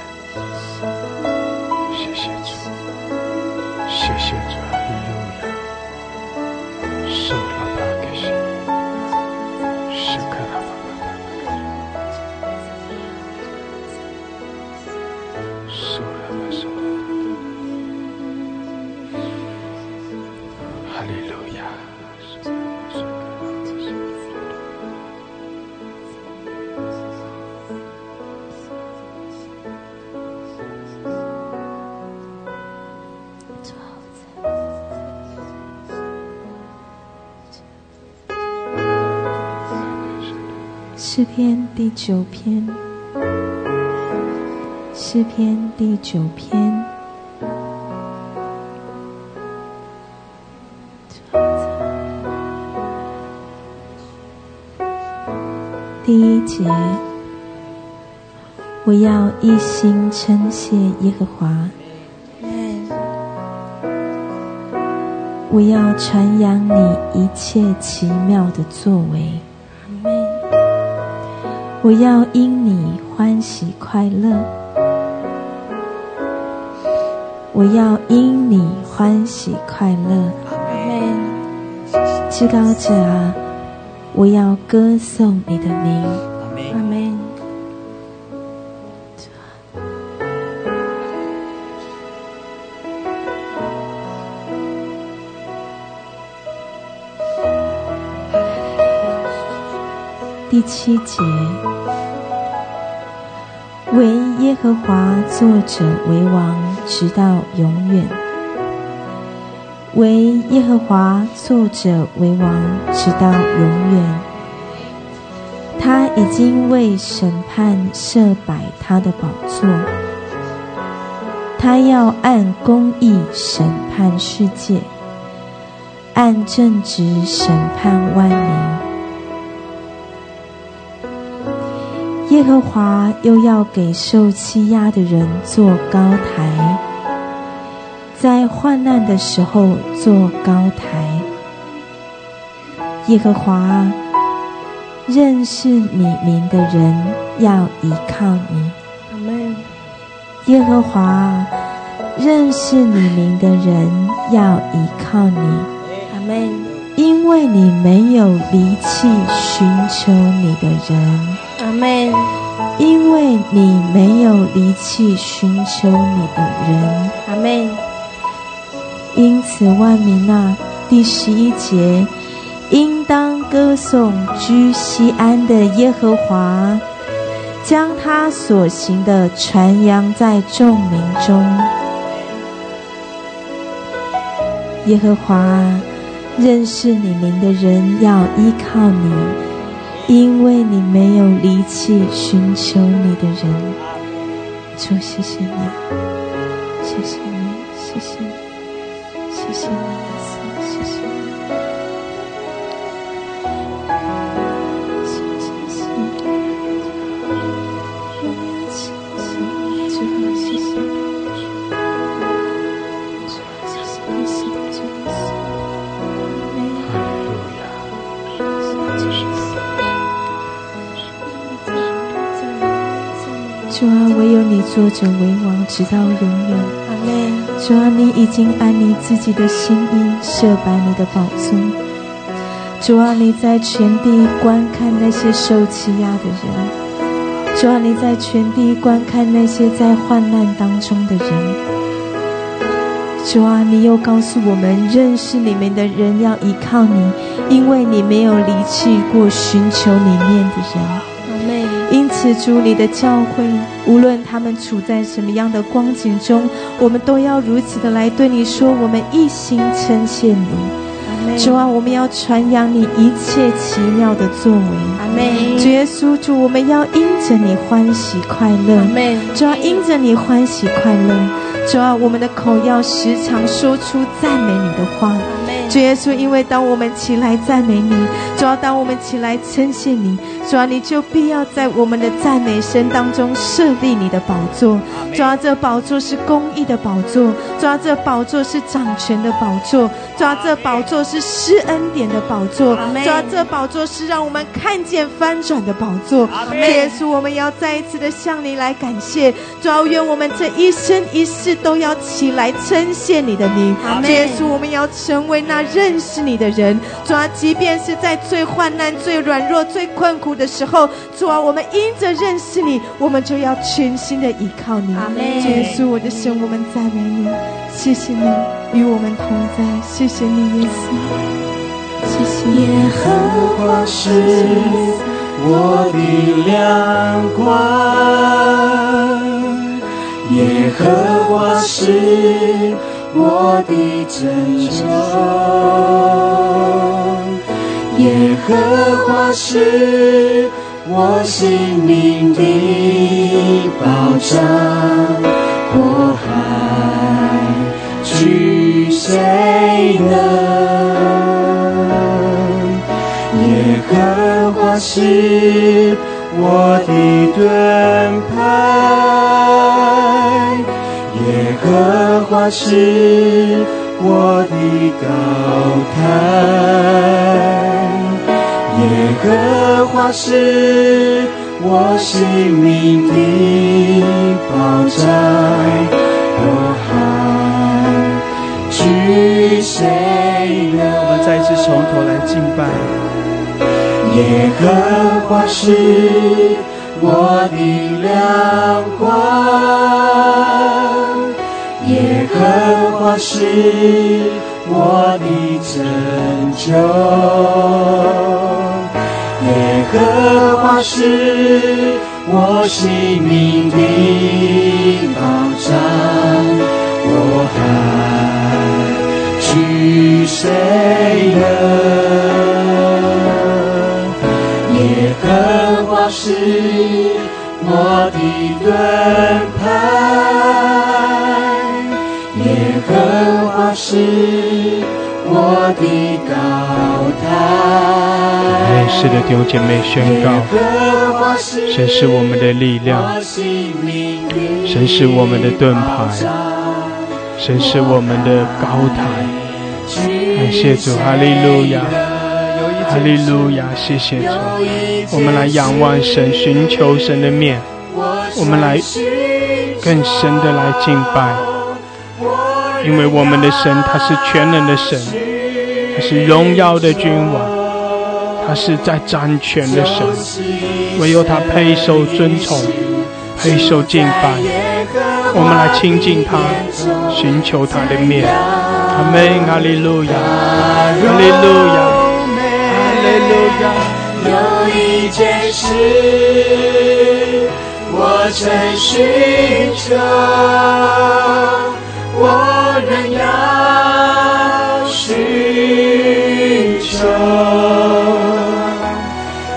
Speaker 4: 九篇，诗篇第九篇。第一节，我要一心称谢耶和华，我要传扬你一切奇妙的作为。我要因你欢喜快乐，我要因你欢喜快乐。至高者啊，我要歌颂你的名。阿门。第七节，为耶和华作者为王，直到永远。为耶和华作者为王，直到永远。他已经为审判设摆他的宝座，他要按公义审判世界，按正直审判万民。耶和华又要给受欺压的人做高台，在患难的时候做高台。耶和华认识你名的人要依靠你。
Speaker 5: 阿门。
Speaker 4: 耶和华认识你名的人要依靠你，
Speaker 5: 阿门。
Speaker 4: 因为你没有离弃寻求你的人。
Speaker 5: 阿门。
Speaker 4: 因为你没有离弃寻求你的人，
Speaker 5: 阿门。
Speaker 4: 因此万民啊，第十一节，应当歌颂居西安的耶和华，将他所行的传扬在众民中。耶和华认识你名的人要依靠你。因为你没有离弃寻求你的人，就谢谢你，谢谢你，唯有你坐着为王，直到永远。
Speaker 5: 阿门。
Speaker 4: 主啊，你已经按你自己的心意设摆你的宝座。主啊，你在全地观看那些受欺压的人。主啊，你在全地观看那些在患难当中的人。主啊，你又告诉我们，认识你们的人要依靠你，因为你没有离弃过寻求你面的人。
Speaker 5: 阿妹，
Speaker 4: 因此，主你的教会，无论他们处在什么样的光景中，我们都要如此的来对你说：我们一心称谢你。
Speaker 5: 阿妹，
Speaker 4: 主啊，我们要传扬你一切奇妙的作为。
Speaker 5: 阿妹，
Speaker 4: 主耶稣，主，我们要因着你欢喜快乐。
Speaker 5: 阿妹，
Speaker 4: 主啊，因着你欢喜快乐。主啊，我们的口要时常说出赞美你的话。主耶稣，因为当我们起来赞美你，主要当我们起来称谢你，主要，你就必要在我们的赞美声当中设立你的宝座。主啊，这宝座是公义的宝座，主啊，这宝座是掌权的宝座，主啊，这宝座是施恩典的宝座，
Speaker 5: 阿门
Speaker 4: 主啊，这宝座是让我们看见翻转的宝座。主耶稣，我们要再一次的向你来感谢，主要，愿我们这一生一世都要起来称谢你的名。主耶稣，我们要成为那认识你的人。主啊，即便是在最患难、最软弱、最困苦的时候，主啊，我们因着认识你，我们就要全心的依靠你。
Speaker 5: 阿门
Speaker 4: 主耶稣，我的神，我们赞美你，谢谢你与我们同在，谢谢你，耶稣，谢谢你。
Speaker 2: 耶和华是我的亮光，耶和华是我的拯救，耶和华是我性命的保障，我还惧谁呢？耶和华是我的盾牌，和华是我的高台，耶和华是我性命的保障，我还惧谁呢？
Speaker 3: 我们再一次从头来敬拜。
Speaker 2: 耶和华是我的亮光，是我的拯救，耶和华是我性命的保障，我还惧谁呢？耶和华是我的盾是我的高台。
Speaker 1: 哎，是的，弟兄姐妹宣告，神是我们的力量，神是我们的盾牌，神是我们的高台。感谢主，哈利路亚，哈利路亚，谢谢主。我们来仰望神，寻求神的面，我们来更深的来敬拜，因为我们的神他是全能的神，他是荣耀的君王，他是在掌权的神，唯有他配受尊崇，配受敬拜。我们来亲近他，寻求他的面。阿门，哈利路亚，哈利路亚，哈利路亚。
Speaker 2: 有一件事我曾寻求，我仍要寻求，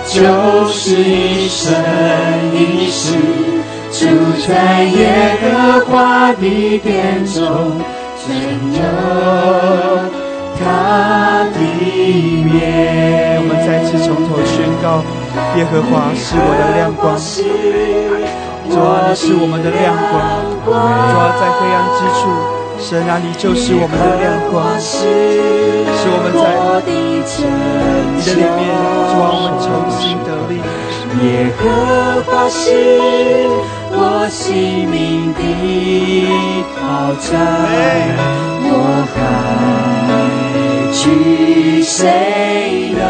Speaker 2: 就是一生一世住在耶和华的殿中，真有他的面。
Speaker 3: 我们再次从头宣告：耶和华是我的亮光，主啊，你是我们的亮光。主啊，在黑暗之处，神啊，你就是我们的亮光，使我们在你的里面，主啊，我们重新得力。
Speaker 2: 耶和华是我性命的保障，我还惧谁呢？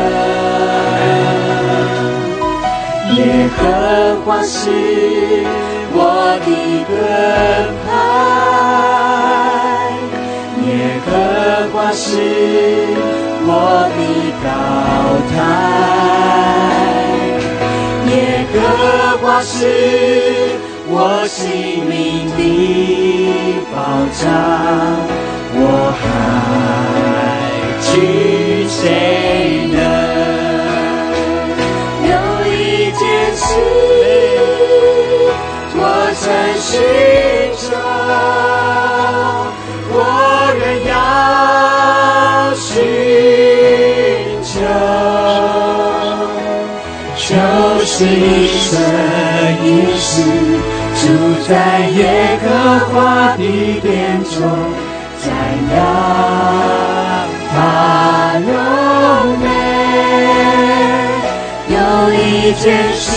Speaker 2: 耶和华是我的盾牌，耶和华是我的高台，耶和华是我性命的保障，我还惧谁呢？我曾寻找，我仍要寻求，就是一生一世住在耶和华的殿中，瞻仰他荣一件事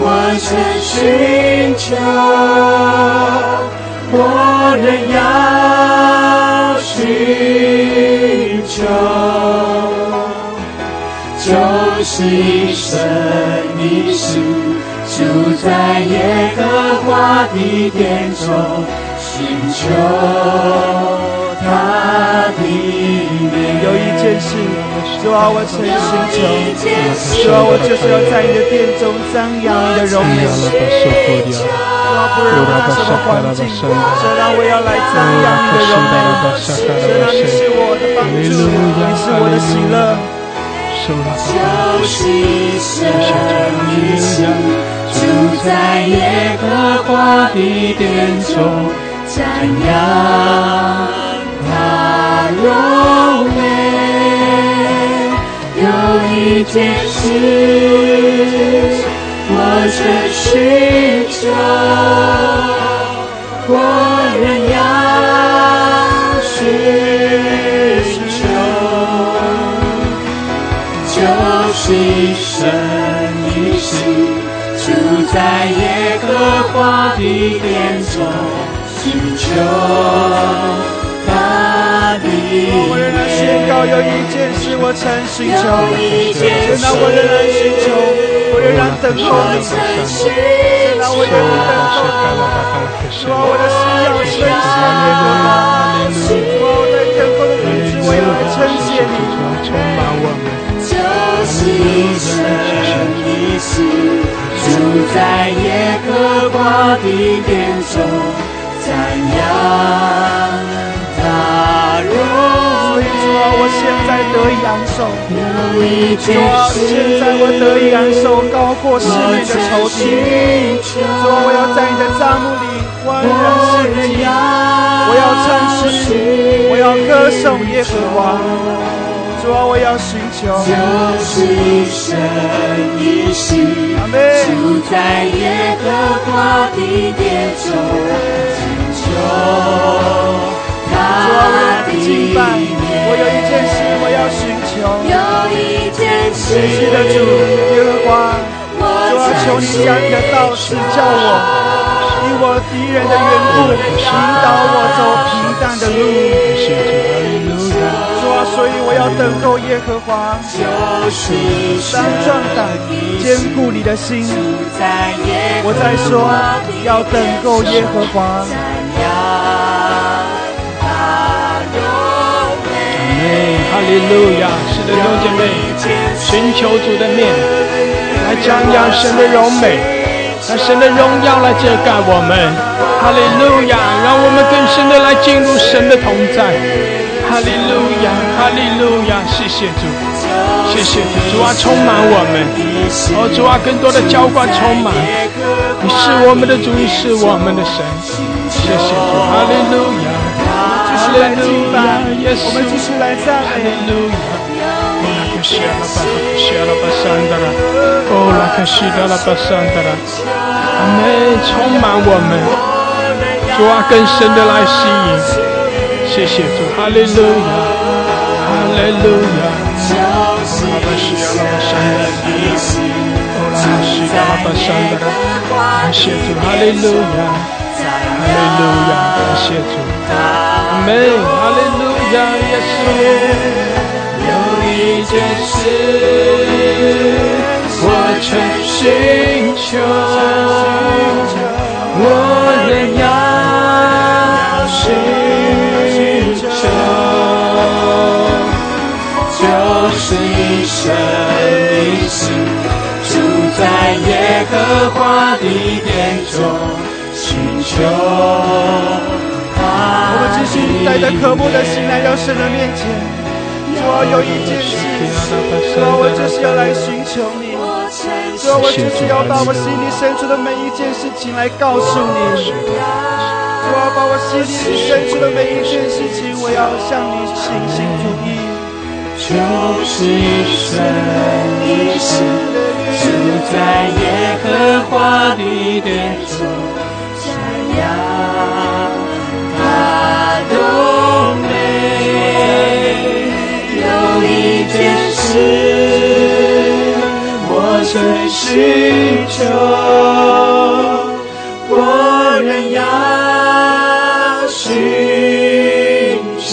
Speaker 2: 我曾寻求，我仍要寻求，就是一生一世住在耶和华的殿中，寻求他的面。
Speaker 3: 有一件事，主啊，我曾寻求，主啊，我就是要在你的殿中张扬你的荣美。主啊，不论发生什么环境，神啊，我要来张扬你的荣美。神啊，你是我的帮助，你是我的喜乐。
Speaker 2: 主啊就是一生一世住在耶和华的殿中，瞻仰他荣美。有一件事我曾寻求，我仍要寻求。就是一生一世住在耶和华的殿中，寻求
Speaker 3: 我仍然宣告，有一件事我曾寻求，神啊，我仍然寻求，我仍然等候你，神啊，我仍然等候你。主啊，我的心要称谢你，主啊，我在等候的日子，我要来称谢你。
Speaker 6: 充满我们。
Speaker 2: 就是一生一世住在耶和华的殿中，瞻仰他荣
Speaker 3: 所以主啊，我现在得以安受。
Speaker 2: 有一
Speaker 3: 主
Speaker 2: 件
Speaker 3: 啊，现在我得以安受，高过世面的仇敌。主啊，我要在你的帐幕里欢然献祭，我要唱诗，我要歌颂耶和华。主啊，我要寻求。
Speaker 2: 就是一生一世。住在耶和华的殿中，寻求
Speaker 3: 主啊，我
Speaker 2: 他
Speaker 3: 要
Speaker 2: 的
Speaker 3: 敬拜。我有一件事我要寻求。
Speaker 2: 有一件事
Speaker 3: 是的，主耶和华，主啊，求你将你的道指教我，以我敌人的缘故，引导我走平淡的路。主啊，所以我要等候耶和华，当壮胆，坚固你的心。我在说，要等候耶和华。
Speaker 1: 哈利路亚！是的，弟兄姐妹，寻求主的面，来张扬神的荣美，让神的荣耀来遮盖我们。哈利路亚！让我们更深的来进入神的同在。哈利路亚，哈利路亚！谢谢主，谢谢主，主啊，充满我们。哦，主啊，更多的浇灌充满。你是我们的主，你是我们的神。谢谢主，哈利路亚，
Speaker 3: 续来敬拜，
Speaker 1: 耶稣
Speaker 3: 我们继续来赞美。
Speaker 1: 哈利路亚。哦，拉克西阿拉拉巴桑德拉，哦，拉克西达拉。巴桑德拉，阿门，充满我们，主啊，更深的来吸引，谢谢主，哈利路亚，哈利路亚，阿巴西阿拉巴桑德拉，哦，拉克西达拉巴桑德拉，感谢主，哈利路亚，哈利路亚，感谢主，美，好利路亚！也是有一件事，我诚寻求，我也要寻求，就是一
Speaker 2: 生一世住在耶和华的殿中寻求。
Speaker 3: 继续带着渴慕的心来到神的面前。主啊，有一件事，主啊，我就是要来寻求你。主啊，我就是要把我心里深处的每一件事情来告诉你。主啊，把我心里深处的每一件事情，我要向你倾心吐意。
Speaker 2: 就是一生一世，住在耶和华的殿中，闪耀是，我曾寻求，我仍要寻求。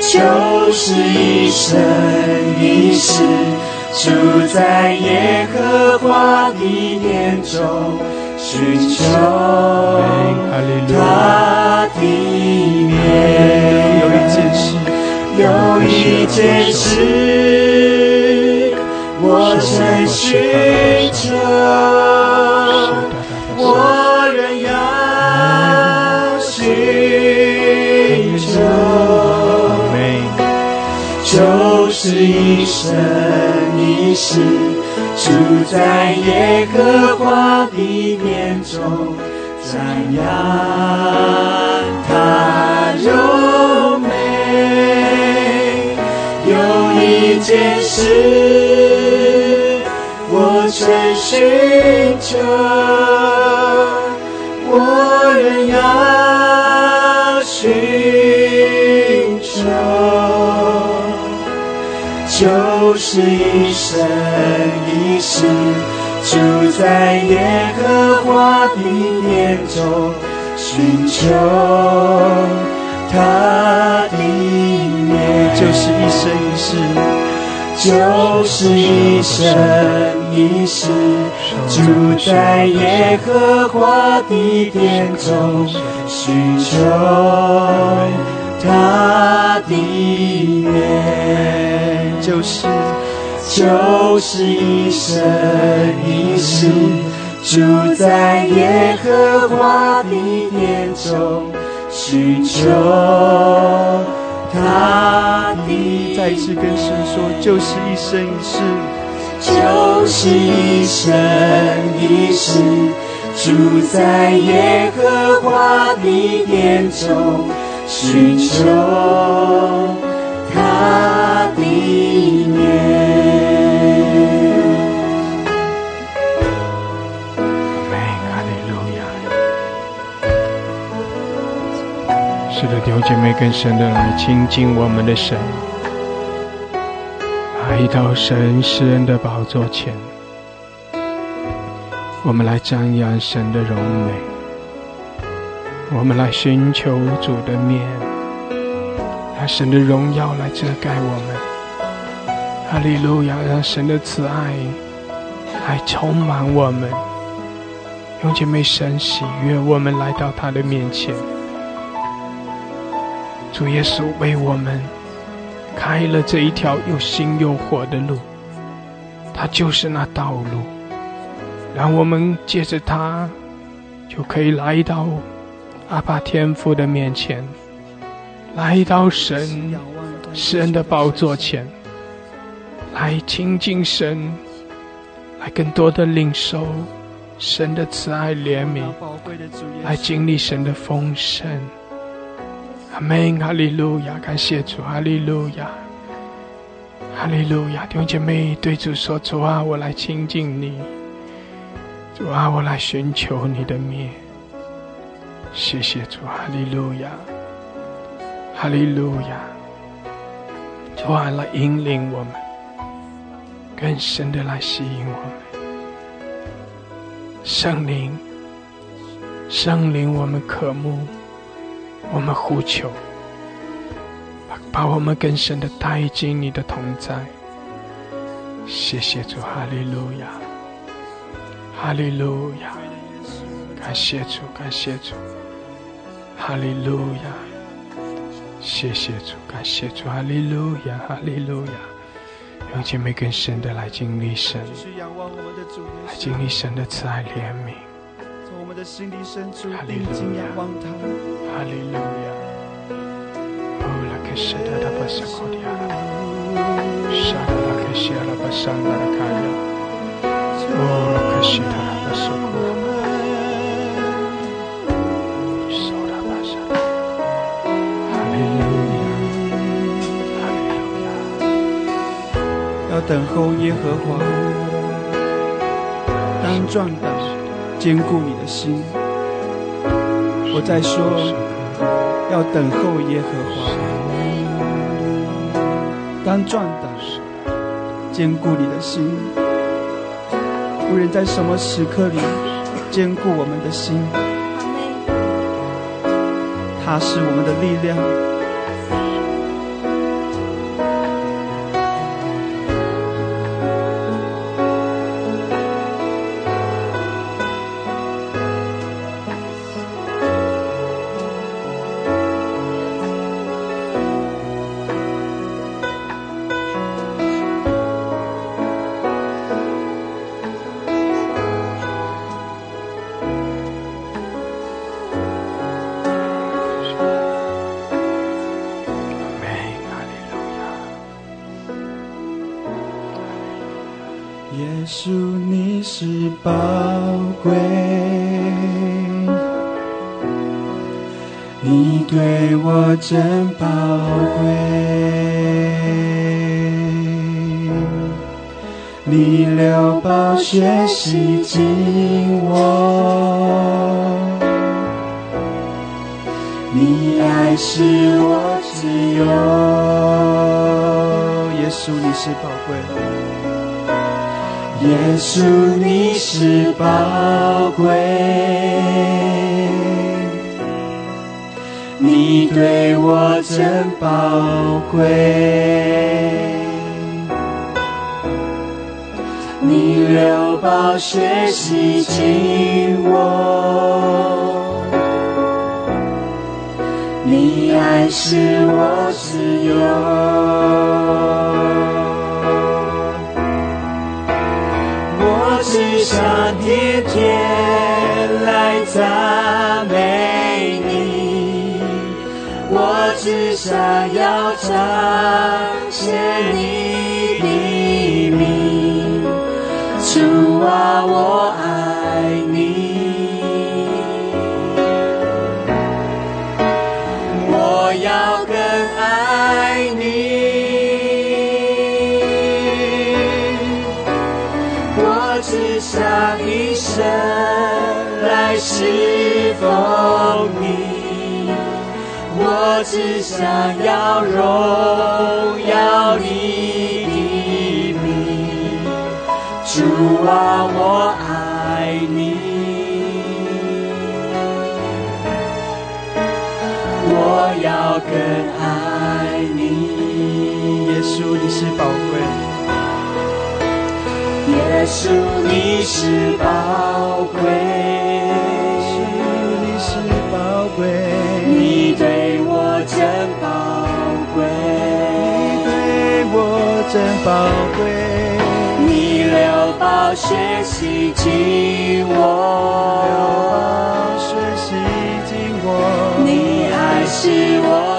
Speaker 2: 就是一生一世，住在耶和华的殿中，寻求他的面。
Speaker 3: 有一件事，
Speaker 2: 我曾寻求，我仍要寻求。就是一生一世，住在耶和华的殿中，赞扬他一件事，我曾寻求，我仍要寻求。就是一生一世，住在耶和华的殿中，寻求他的面。
Speaker 3: 就是一生一世，
Speaker 2: 就是一生一世，住在耶和华的殿中，寻求他的面。
Speaker 3: 就是
Speaker 2: 就是一生一世，住在耶和华的殿中，寻求他的。
Speaker 3: 再次跟神说，就是一生一世，
Speaker 2: 就是一生一世，住在耶和华的殿中，寻求他的面。
Speaker 1: 的，弟兄姐妹，更深的来亲近我们的神，来到神施恩的宝座前，我们来瞻仰神的荣美，我们来寻求主的面，让神的荣耀来遮盖我们。哈利路亚！让神的慈爱来充满我们。用姐妹神喜悦，我们来到他的面前。主耶稣为我们开了这一条又新又活的路，他就是那道路，让我们借着他就可以来到阿爸天父的面前，来到神神的宝座前，来亲近神，来更多的领受。神的慈爱怜悯，来经历神的丰盛。阿门，哈利路亚！感谢主，哈利路亚，哈利路亚！弟兄姐妹对主说：“主啊，我来亲近你；主啊，我来寻求你的面。”谢谢主，哈利路亚，哈利路亚！主啊，来引领我们，更深的来吸引我们。圣灵，圣灵，我们渴慕，我们呼求，把把我们更深的带进你的同在。谢谢主，哈利路亚，哈利路亚，感谢主，感谢主，哈利路亚，谢谢主，感谢主，哈利路亚，哈利路亚。用姐妹更深的来经历神，来经历神的慈爱怜悯。
Speaker 2: 从我们的心里深处
Speaker 1: 哈利路亚
Speaker 2: 定睛仰望他。
Speaker 1: 哈利路亚。哦，拉克什达达巴萨库迪亚，沙达拉克西阿拉巴桑达拉卡亚，哦，拉克西达拉巴苏库，苏达巴沙，哈利路亚，哈利路亚。
Speaker 2: 要等候耶和华，当壮胆，坚固你的心。我在说，要等候耶和华，当壮胆，坚固你的心。无论在什么时刻里，坚固我们的心，他是我们的力量。洗净我，你爱是我自由。耶稣，你是宝贵。耶稣，你是宝贵，你对我真宝贵。你留宝血洗净我，你爱是我自由。我只想天天来赞美你，我只想要彰显你的名，啊，我爱你，我要更爱你。我只想一生来侍奉你，我只想要荣主啊，我爱你。我要更爱你，耶稣，你是宝贵。耶稣，你是宝贵，你是宝贵，你对我真宝贵，你对我真宝贵，你流宝血洗净我，流宝血洗净我，你爱是我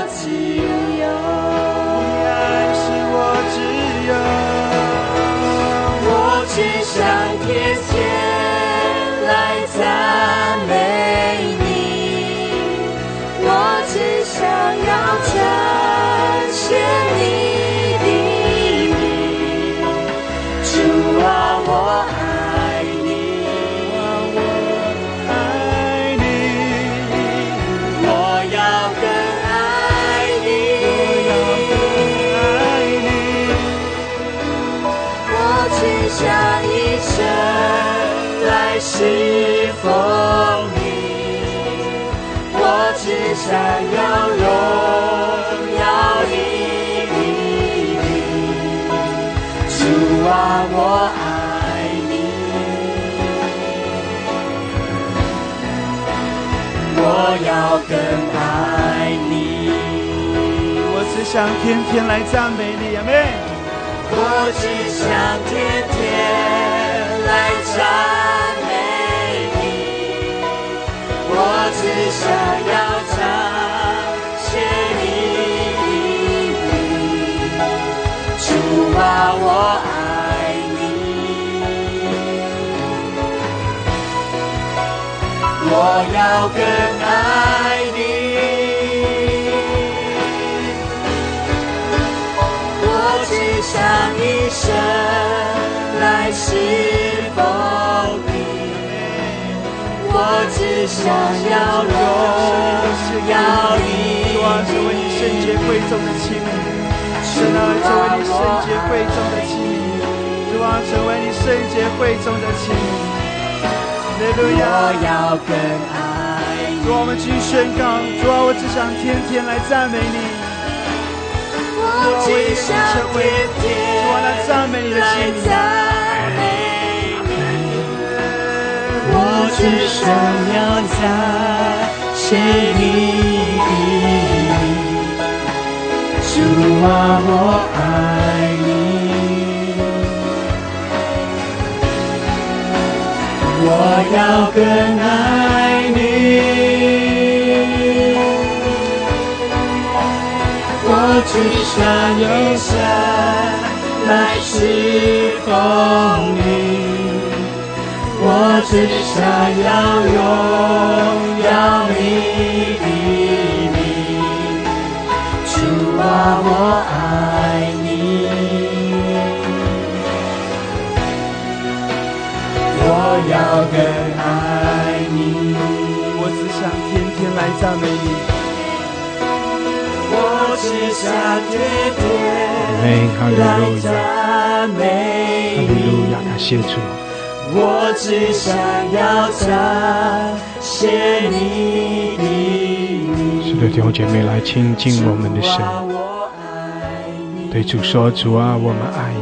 Speaker 2: 要更爱你。我只想
Speaker 3: 天天来赞美你，阿妹。
Speaker 2: 我只想天天来赞美你，我只想要彰显你主啊，我爱我要更爱你。我只想一生来侍奉你，我只想要荣耀你。
Speaker 3: 主啊，成为你圣洁贵重的器皿。神啊，成为你圣洁贵重的器皿。主啊，成为你圣洁贵重的器皿。
Speaker 2: 我要更爱你。
Speaker 3: 主啊，我们继续宣告。主啊，我只想天天来赞美你。
Speaker 2: 我只想天天
Speaker 3: 主啊，来赞美你
Speaker 2: 我只想要在谁你的主啊，我爱你，我要更爱你。我只想一生来侍奉你，我只想要荣耀你的名，主啊，我爱要更爱你。
Speaker 3: 我只想天天来赞美你。
Speaker 2: 我只想天天来赞美
Speaker 1: 哈利路
Speaker 2: 你
Speaker 1: 亚，，感谢主。
Speaker 2: 我只想要彰显你的
Speaker 1: 是的，弟兄姐妹来亲近我们的神，对主说：“主啊，我们爱你。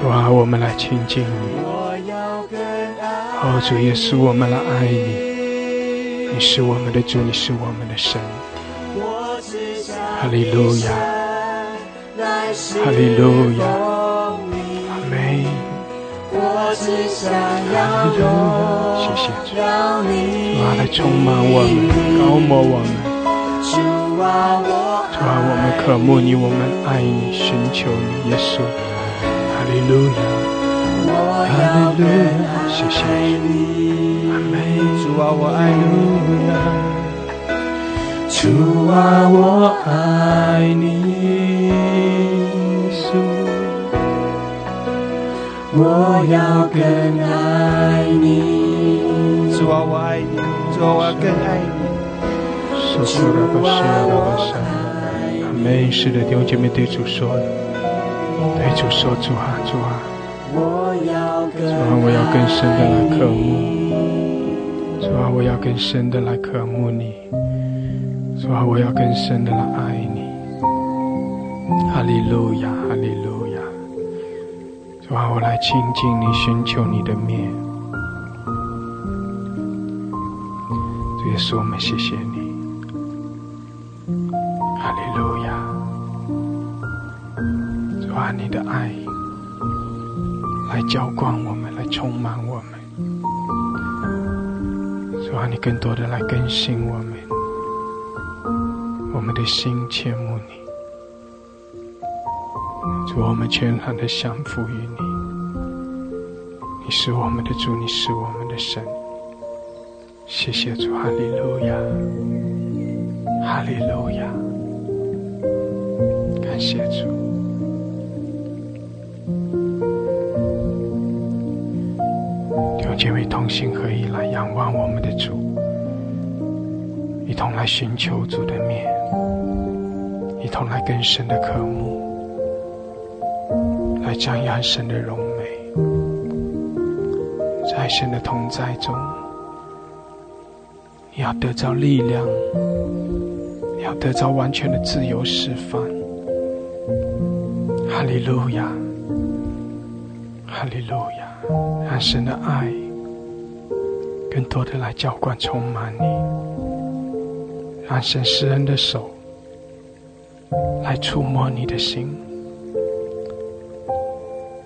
Speaker 1: 主啊，我们来亲近你。哦，主耶稣，我们来爱你。你是我们的主，你是我们的神。
Speaker 2: 我只想
Speaker 1: 哈利路亚，哈利路亚，阿门。
Speaker 2: 我只想要
Speaker 1: 哈利路亚，谢谢主。
Speaker 2: 让你
Speaker 1: 主啊，来充满我们，高摩我们。
Speaker 2: 主啊，我
Speaker 1: 主啊，我们渴慕你，我们爱你，寻求你，耶稣。哈利路亚，
Speaker 2: 我
Speaker 1: 哈
Speaker 2: 要
Speaker 1: 利路亚，谢谢
Speaker 2: 爱
Speaker 1: 主。
Speaker 2: 你。
Speaker 1: 阿门。
Speaker 3: 主啊，我爱你。
Speaker 2: 主啊，我爱你，我要更爱你。
Speaker 3: 主啊，我爱你。主啊，我要更爱你。
Speaker 1: 说出了吧，是了吧，是阿门。是的，弟兄姐妹对主说，对主说，主啊，主啊，主啊，我要更深的来渴慕。主啊，我要更深的来渴慕你。主啊，我要更深的来爱你。哈利路亚，哈利路亚。主啊，我来亲近你，寻求你的面。主耶稣，我们谢谢你。哈利路亚。主啊，你的爱来浇灌我们，来充满我们。主啊，你更多的来更新我们，我们的心切慕你。主，我们全然的降服于你。你是我们的主，你是我们的神。谢谢主，哈利路亚，哈利路亚，感谢主。心合一来仰望我们的主，一同来寻求主的面，一同来更深的渴慕，来瞻仰神的荣美，在神的同在中，要得着力量，要得着完全的自由释放。哈利路亚，哈利路亚，让神的爱更多的来浇灌充满你，让神施恩的手来触摸你的心。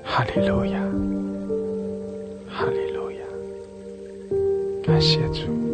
Speaker 1: 哈利路亚，哈利路亚，感谢主。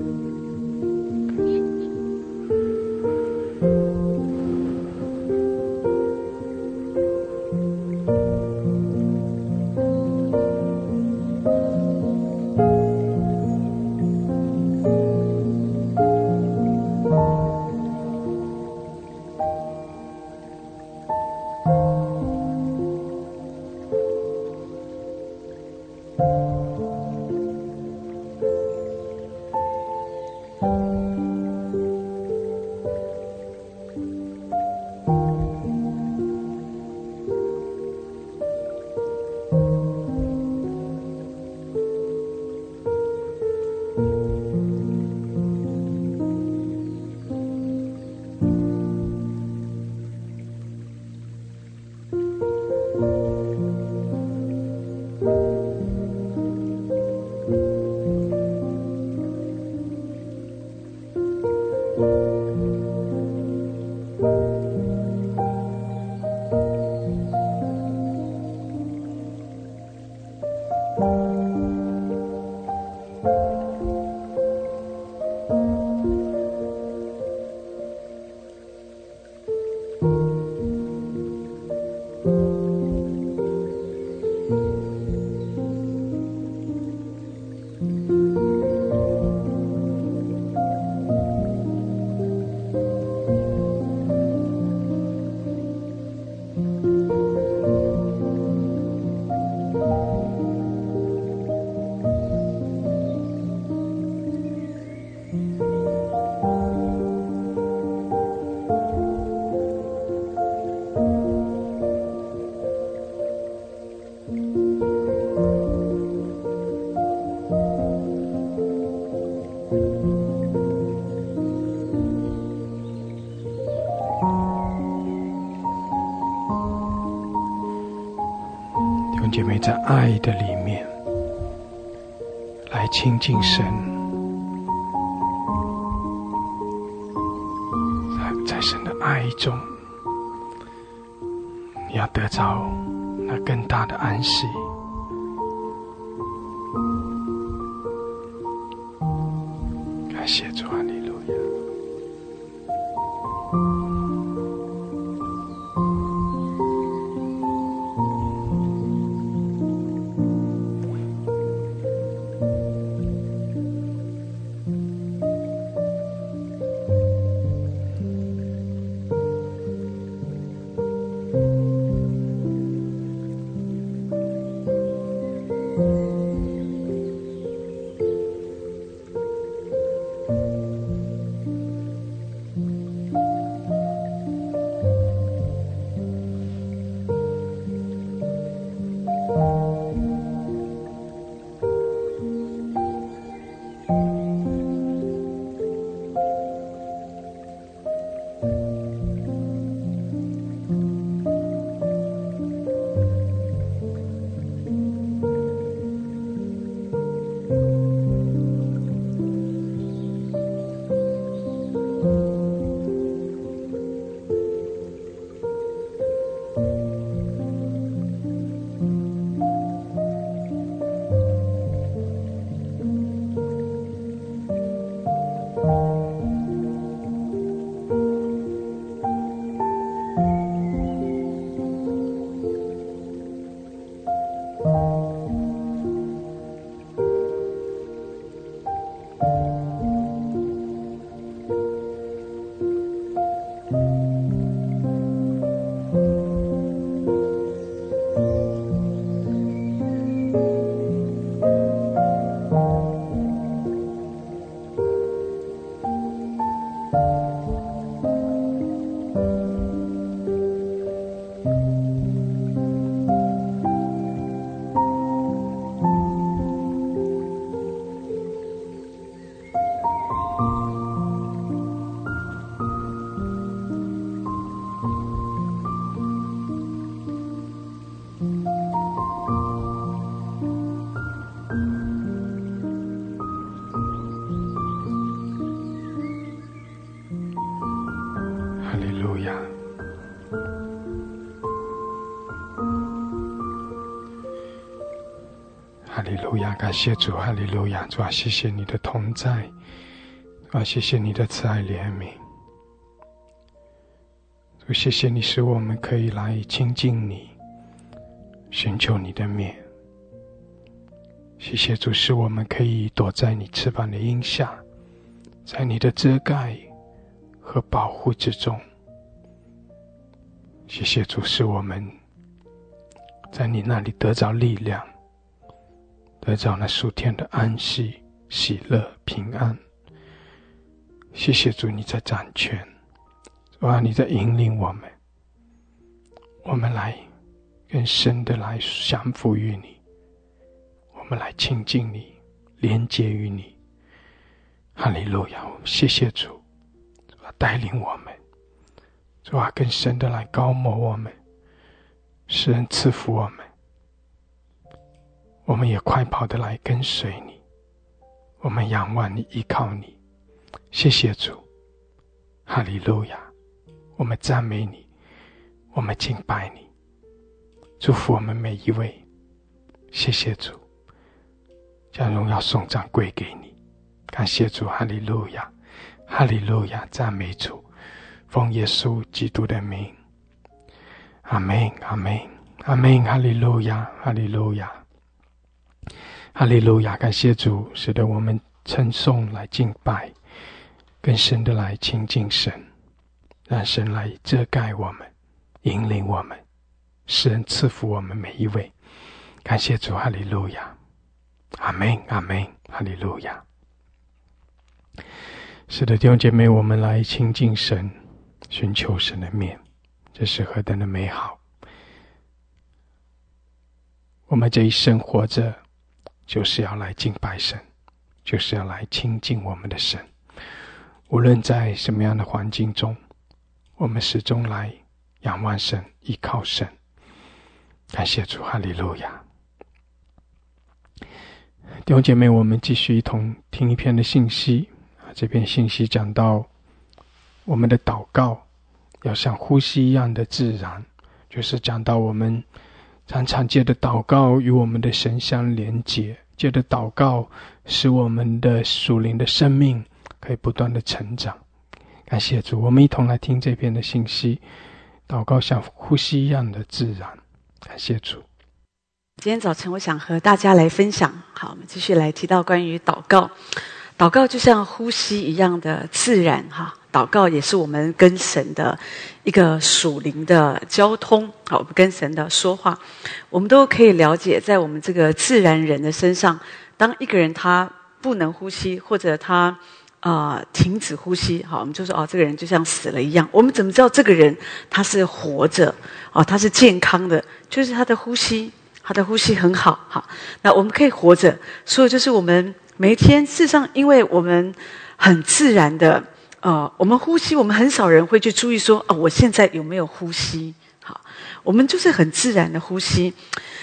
Speaker 1: 姐妹在爱的里面来亲近神，在在神的爱中，你要得着那更大的安息。感谢主，哈利路亚，主啊，谢谢你的同在，啊，谢谢你的慈爱怜悯，主，谢谢你使我们可以来亲近你，寻求你的面。谢谢主，使我们可以躲在你翅膀的荫下，在你的遮盖和保护之中。谢谢主，使我们在你那里得着力量。得着那数天的安息、喜乐、平安。谢谢主，你在掌权，主啊，你在引领我们，我们来更深的来降服于你，我们来亲近你，连接于你。哈利路亚！谢谢主，啊，带领我们，主啊，更深的来高摩我们，使人赐福我们。我们也快跑的来跟随你，我们仰望你，依靠你。谢谢主，哈利路亚！我们赞美你，我们敬拜你，祝福我们每一位。谢谢主，将荣耀颂赞归给你。感谢主，哈利路亚，哈利路亚！赞美主，奉耶稣基督的名。阿门，阿门，阿门！哈利路亚，哈利路亚。哈利路亚！感谢主，使得我们称颂来敬拜，更深的来亲近神，让神来遮盖我们，引领我们，使人赐福我们每一位。感谢主，哈利路亚！阿门，阿门，哈利路亚！是的，弟兄姐妹，我们来亲近神，寻求神的面，这是何等的美好！我们这一生活着。就是要来敬拜神，就是要来亲近我们的神。无论在什么样的环境中，我们始终来仰望神，依靠神。感谢主，哈利路亚！弟兄姐妹，我们继续一同听一篇的信息啊。这篇信息讲到我们的祷告要像呼吸一样的自然，就是讲到我们常常借的祷告与我们的神相连接。借着祷告，使我们的属灵的生命可以不断的成长。感谢主，我们一同来听这篇的信息。祷告像呼吸一样的自然。感谢主。
Speaker 7: 今天早晨，我想和大家来分享。好，我们继续来提到关于祷告。祷告就像呼吸一样的自然。哈，祷告也是我们跟神的一个属灵的交通。好，我们跟神的说话，我们都可以了解，在我们这个自然人的身上，当一个人他不能呼吸，或者他啊停止呼吸，好，我们就说哦，这个人就像死了一样。我们怎么知道这个人他是活着？哦，他是健康的，就是他的呼吸，他的呼吸很好。好，那我们可以活着，所以就是我们。每一天，事实上，因为我们很自然的，呃，我们呼吸，我们很少人会去注意说，哦，我现在有没有呼吸？好，我们就是很自然的呼吸。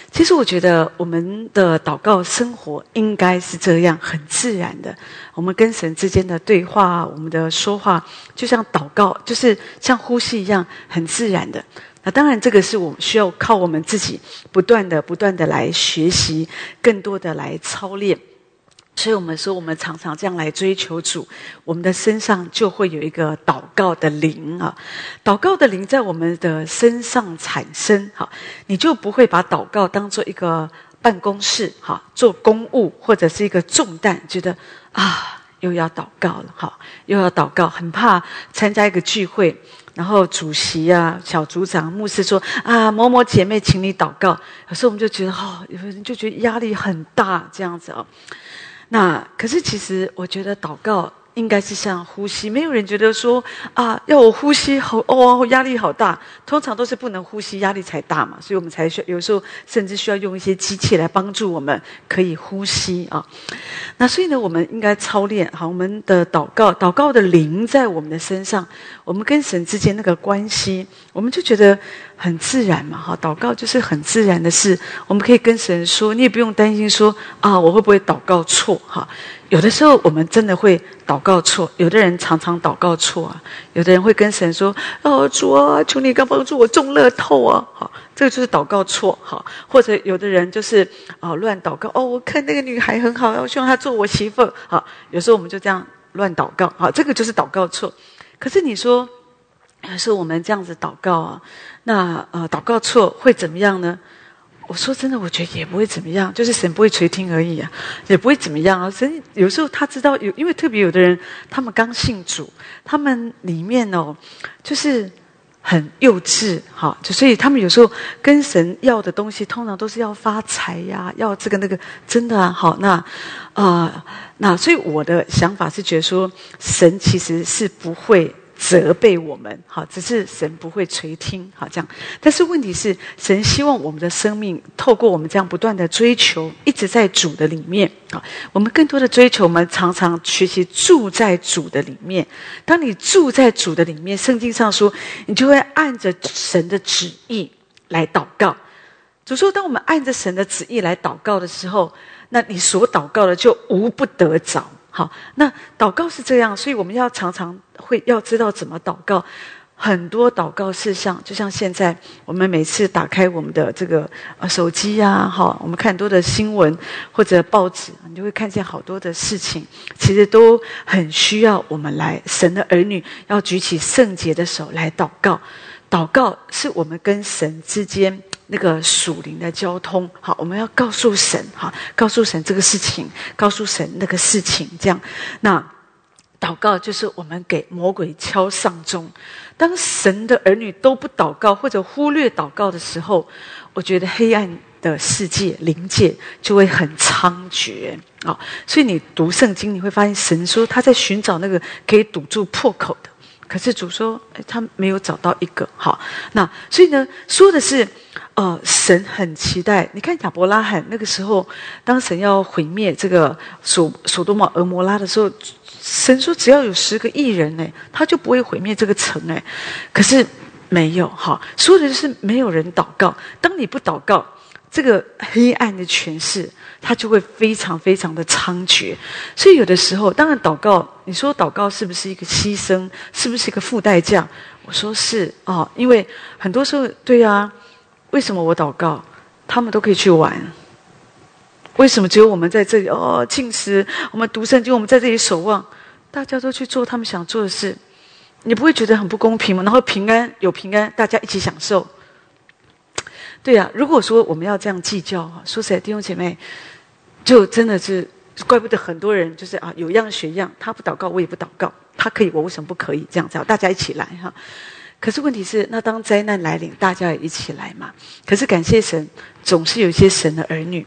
Speaker 7: 其实，我觉得我们的祷告生活应该是这样，很自然的。我们跟神之间的对话，我们的说话，就像祷告，就是像呼吸一样，很自然的。那当然，这个是我们需要靠我们自己不断的、不断的来学习，更多的来操练。所以我们说，我们常常这样来追求主，我们的身上就会有一个祷告的灵啊，祷告的灵在我们的身上产生，哈，你就不会把祷告当做一个办公室，哈，做公务或者是一个重担，觉得啊，又要祷告了，哈，又要祷告，很怕参加一个聚会，然后主席啊、小组长、牧师说啊，某某姐妹，请你祷告，有时候我们就觉得，哦，有人就觉得压力很大，这样子啊。那可是，其实我觉得祷告应该是像呼吸，没有人觉得说啊，要我呼吸好哦，压力好大。通常都是不能呼吸，压力才大嘛，所以我们才需有时候甚至需要用一些机器来帮助我们可以呼吸啊。那所以呢，我们应该操练好我们的祷告，祷告的灵在我们的身上，我们跟神之间那个关系，我们就觉得。很自然嘛，哈，祷告就是很自然的事。我们可以跟神说，你也不用担心说啊，我会不会祷告错？哈，有的时候我们真的会祷告错，有的人常常祷告错啊，有的人会跟神说：“哦，主啊，求你刚帮助我中乐透啊！”好，这个就是祷告错。哈，或者有的人就是啊乱祷告。哦，我看那个女孩很好，我希望她做我媳妇。好，有时候我们就这样乱祷告。好，这个就是祷告错。可是你说，有时候我们这样子祷告啊，那呃祷告错会怎么样呢？我说真的，我觉得也不会怎么样，就是神不会垂听而已啊，也不会怎么样啊。神有时候他知道有，因为特别有的人，他们刚信主，他们里面哦，就是很幼稚，哈，就所以他们有时候跟神要的东西，通常都是要发财呀，要这个那个，真的啊，好，那啊，那所以我的想法是觉得说，神其实是不会。责备我们，好，只是神不会垂听，好这样。但是问题是，神希望我们的生命透过我们这样不断的追求，一直在主的里面，啊，我们更多的追求，我们常常学习住在主的里面。当你住在主的里面，圣经上说，你就会按着神的旨意来祷告。主说，当我们按着神的旨意来祷告的时候，那你所祷告的就无不得着。好，那祷告是这样，所以我们要常常会要知道怎么祷告。很多祷告事项，就像现在我们每次打开我们的这个呃手机呀，哈，我们看多的新闻或者报纸，你就会看见好多的事情，其实都很需要我们来神的儿女要举起圣洁的手来祷告。祷告是我们跟神之间。那个属灵的交通，好，我们要告诉神，哈，告诉神这个事情，告诉神那个事情，这样，那祷告就是我们给魔鬼敲丧钟。当神的儿女都不祷告或者忽略祷告的时候，我觉得黑暗的世界灵界就会很猖獗啊。所以你读圣经，你会发现神说他在寻找那个可以堵住破口的，可是主说他没有找到一个。好，那所以呢，说的是。呃，神很期待。你看亚伯拉罕那个时候，当神要毁灭这个所所多玛、俄摩拉的时候，神说只要有十个艺人呢，他就不会毁灭这个城哎。可是没有哈，说的就是没有人祷告。当你不祷告，这个黑暗的权势，它就会非常非常的猖獗。所以有的时候，当然祷告，你说祷告是不是一个牺牲？是不是一个付代价？我说是哦，因为很多时候，对呀。为什么我祷告，他们都可以去玩？为什么只有我们在这里？哦，进食，我们读圣经，我们在这里守望，大家都去做他们想做的事，你不会觉得很不公平吗？然后平安有平安，大家一起享受。对呀，如果说我们要这样计较哈，说起来，弟兄姐妹，就真的是怪不得很多人就是啊，有样学样，他不祷告，我也不祷告，他可以，我为什么不可以？这样子，大家一起来哈。可是问题是，那当灾难来临，大家也一起来嘛？可是感谢神，总是有一些神的儿女，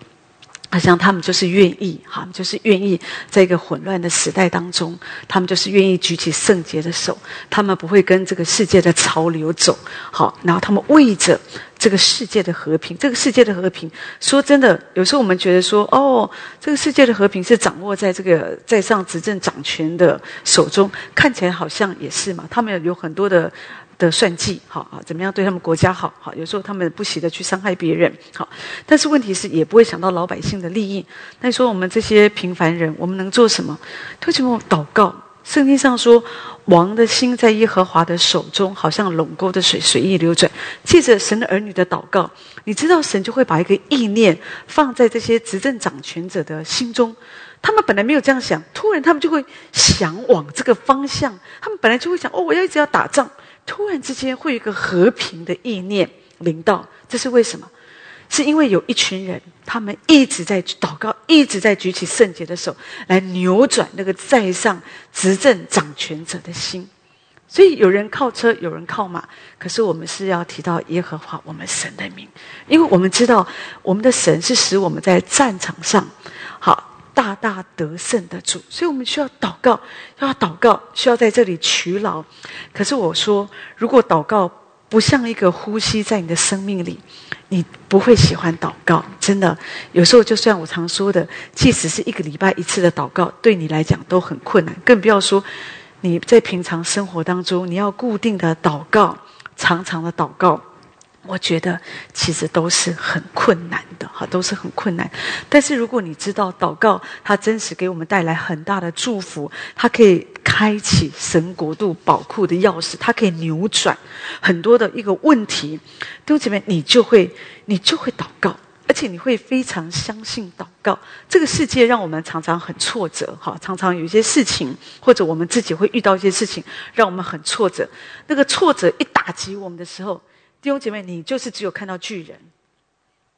Speaker 7: 好像他们就是愿意，哈，就是愿意在一个混乱的时代当中，他们就是愿意举起圣洁的手，他们不会跟这个世界的潮流走，好，然后他们为着这个世界的和平，这个世界的和平，说真的，有时候我们觉得说，哦，这个世界的和平是掌握在这个在上执政掌权的手中，看起来好像也是嘛，他们有很多的。的算计，好啊，怎么样对他们国家好？好，有时候他们不惜的去伤害别人，好，但是问题是也不会想到老百姓的利益。那你说我们这些平凡人，我们能做什么？为什么祷告？圣经上说，王的心在耶和华的手中，好像垄沟的水随意流转。借着神的儿女的祷告，你知道神就会把一个意念放在这些执政掌权者的心中。他们本来没有这样想，突然他们就会想往这个方向。他们本来就会想，哦，我要一直要打仗。突然之间会有一个和平的意念临到，这是为什么？是因为有一群人，他们一直在祷告，一直在举起圣洁的手来扭转那个在上执政掌权者的心。所以有人靠车，有人靠马，可是我们是要提到耶和华我们神的名，因为我们知道我们的神是使我们在战场上。大大得胜的主，所以我们需要祷告，要祷告，需要在这里取劳。可是我说，如果祷告不像一个呼吸在你的生命里，你不会喜欢祷告。真的，有时候就像我常说的，即使是一个礼拜一次的祷告，对你来讲都很困难，更不要说你在平常生活当中，你要固定的祷告，常常的祷告。我觉得其实都是很困难的，哈，都是很困难。但是如果你知道祷告，它真实给我们带来很大的祝福，它可以开启神国度宝库的钥匙，它可以扭转很多的一个问题。弟兄姐妹，你就会，你就会祷告，而且你会非常相信祷告。这个世界让我们常常很挫折，哈，常常有一些事情，或者我们自己会遇到一些事情，让我们很挫折。那个挫折一打击我们的时候，弟兄姐妹，你就是只有看到巨人，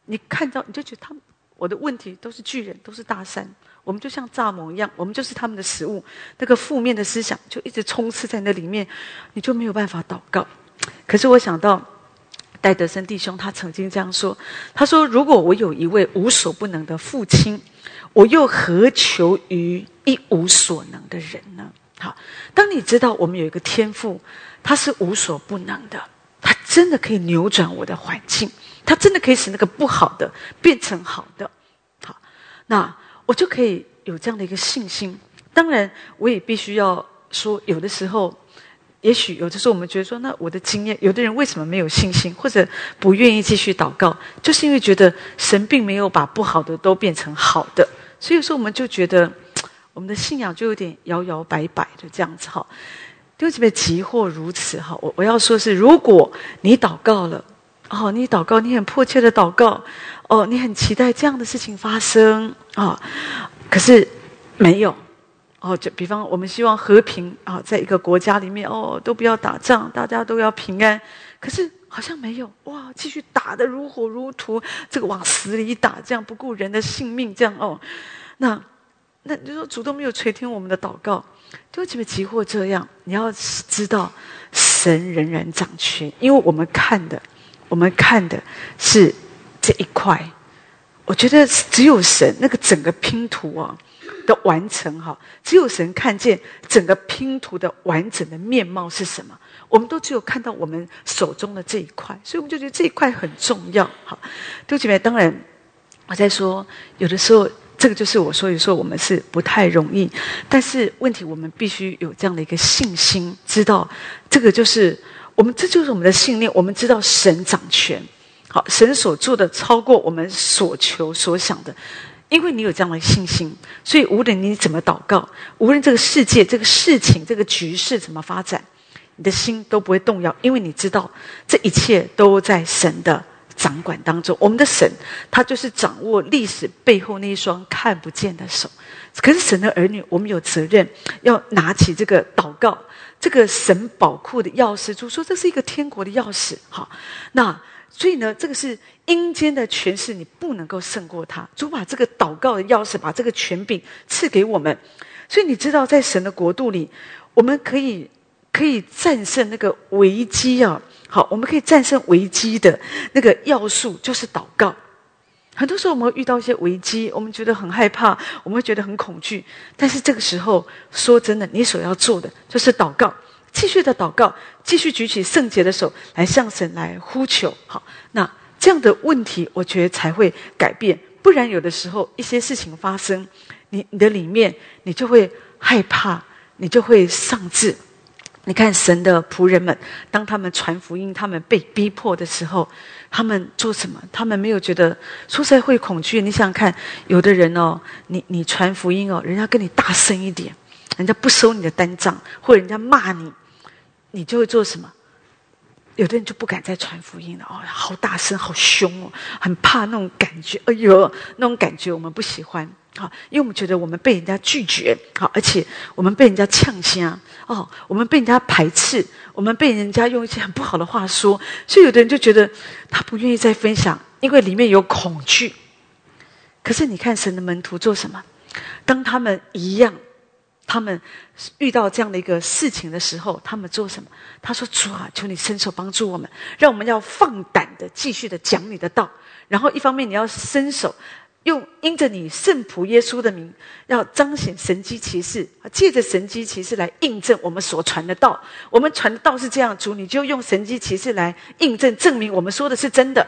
Speaker 7: 你看到你就觉得他们我的问题都是巨人，都是大山，我们就像蚱蜢一样，我们就是他们的食物。那个负面的思想就一直充斥在那里面，你就没有办法祷告。可是我想到戴德森弟兄，他曾经这样说：“他说，如果我有一位无所不能的父亲，我又何求于一无所能的人呢？”好，当你知道我们有一个天赋，他是无所不能的。真的可以扭转我的环境，它真的可以使那个不好的变成好的。好，那我就可以有这样的一个信心。当然，我也必须要说，有的时候，也许有的时候我们觉得说，那我的经验，有的人为什么没有信心，或者不愿意继续祷告，就是因为觉得神并没有把不好的都变成好的，所以说我们就觉得我们的信仰就有点摇摇摆摆的这样子哈。弟兄姊妹，急或如此哈！我我要说是，如果你祷告了，哦，你祷告，你很迫切的祷告，哦，你很期待这样的事情发生啊，可是没有，哦，就比方我们希望和平啊，在一个国家里面，哦，都不要打仗，大家都要平安，可是好像没有，哇，继续打得如火如荼，这个往死里打，这样不顾人的性命，这样哦，那那就说主都没有垂听我们的祷告。就这么急或这样，你要知道，神仍然掌权，因为我们看的，我们看的是这一块。我觉得只有神那个整个拼图啊的完成哈，只有神看见整个拼图的完整的面貌是什么。我们都只有看到我们手中的这一块，所以我们就觉得这一块很重要。好，对不起，当然我在说，有的时候。这个就是我说有时候我们是不太容易，但是问题我们必须有这样的一个信心，知道这个就是我们这就是我们的信念。我们知道神掌权，好，神所做的超过我们所求所想的，因为你有这样的信心，所以无论你怎么祷告，无论这个世界、这个事情、这个局势怎么发展，你的心都不会动摇，因为你知道这一切都在神的。掌管当中，我们的神，他就是掌握历史背后那一双看不见的手。可是神的儿女，我们有责任要拿起这个祷告，这个神宝库的钥匙。主说这是一个天国的钥匙，好，那所以呢，这个是阴间的权势，你不能够胜过他。主把这个祷告的钥匙，把这个权柄赐给我们。所以你知道，在神的国度里，我们可以可以战胜那个危机啊。好，我们可以战胜危机的那个要素就是祷告。很多时候我们会遇到一些危机，我们觉得很害怕，我们会觉得很恐惧。但是这个时候，说真的，你所要做的就是祷告，继续的祷告，继续举起圣洁的手来向神来呼求。好，那这样的问题，我觉得才会改变。不然，有的时候一些事情发生，你你的里面你就会害怕，你就会丧志。你看神的仆人们，当他们传福音，他们被逼迫的时候，他们做什么？他们没有觉得说实在会恐惧。你想想看，有的人哦，你你传福音哦，人家跟你大声一点，人家不收你的单账，或者人家骂你，你就会做什么？有的人就不敢再传福音了哦，好大声，好凶哦，很怕那种感觉。哎呦，那种感觉我们不喜欢。好，因为我们觉得我们被人家拒绝，好，而且我们被人家呛声，哦，我们被人家排斥，我们被人家用一些很不好的话说，所以有的人就觉得他不愿意再分享，因为里面有恐惧。可是你看神的门徒做什么？当他们一样，他们遇到这样的一个事情的时候，他们做什么？他说：“主啊，求你伸手帮助我们，让我们要放胆的继续的讲你的道。然后一方面你要伸手。”用因着你圣仆耶稣的名，要彰显神机骑士，借着神机骑士来印证我们所传的道。我们传的道是这样，主你就用神机骑士来印证，证明我们说的是真的。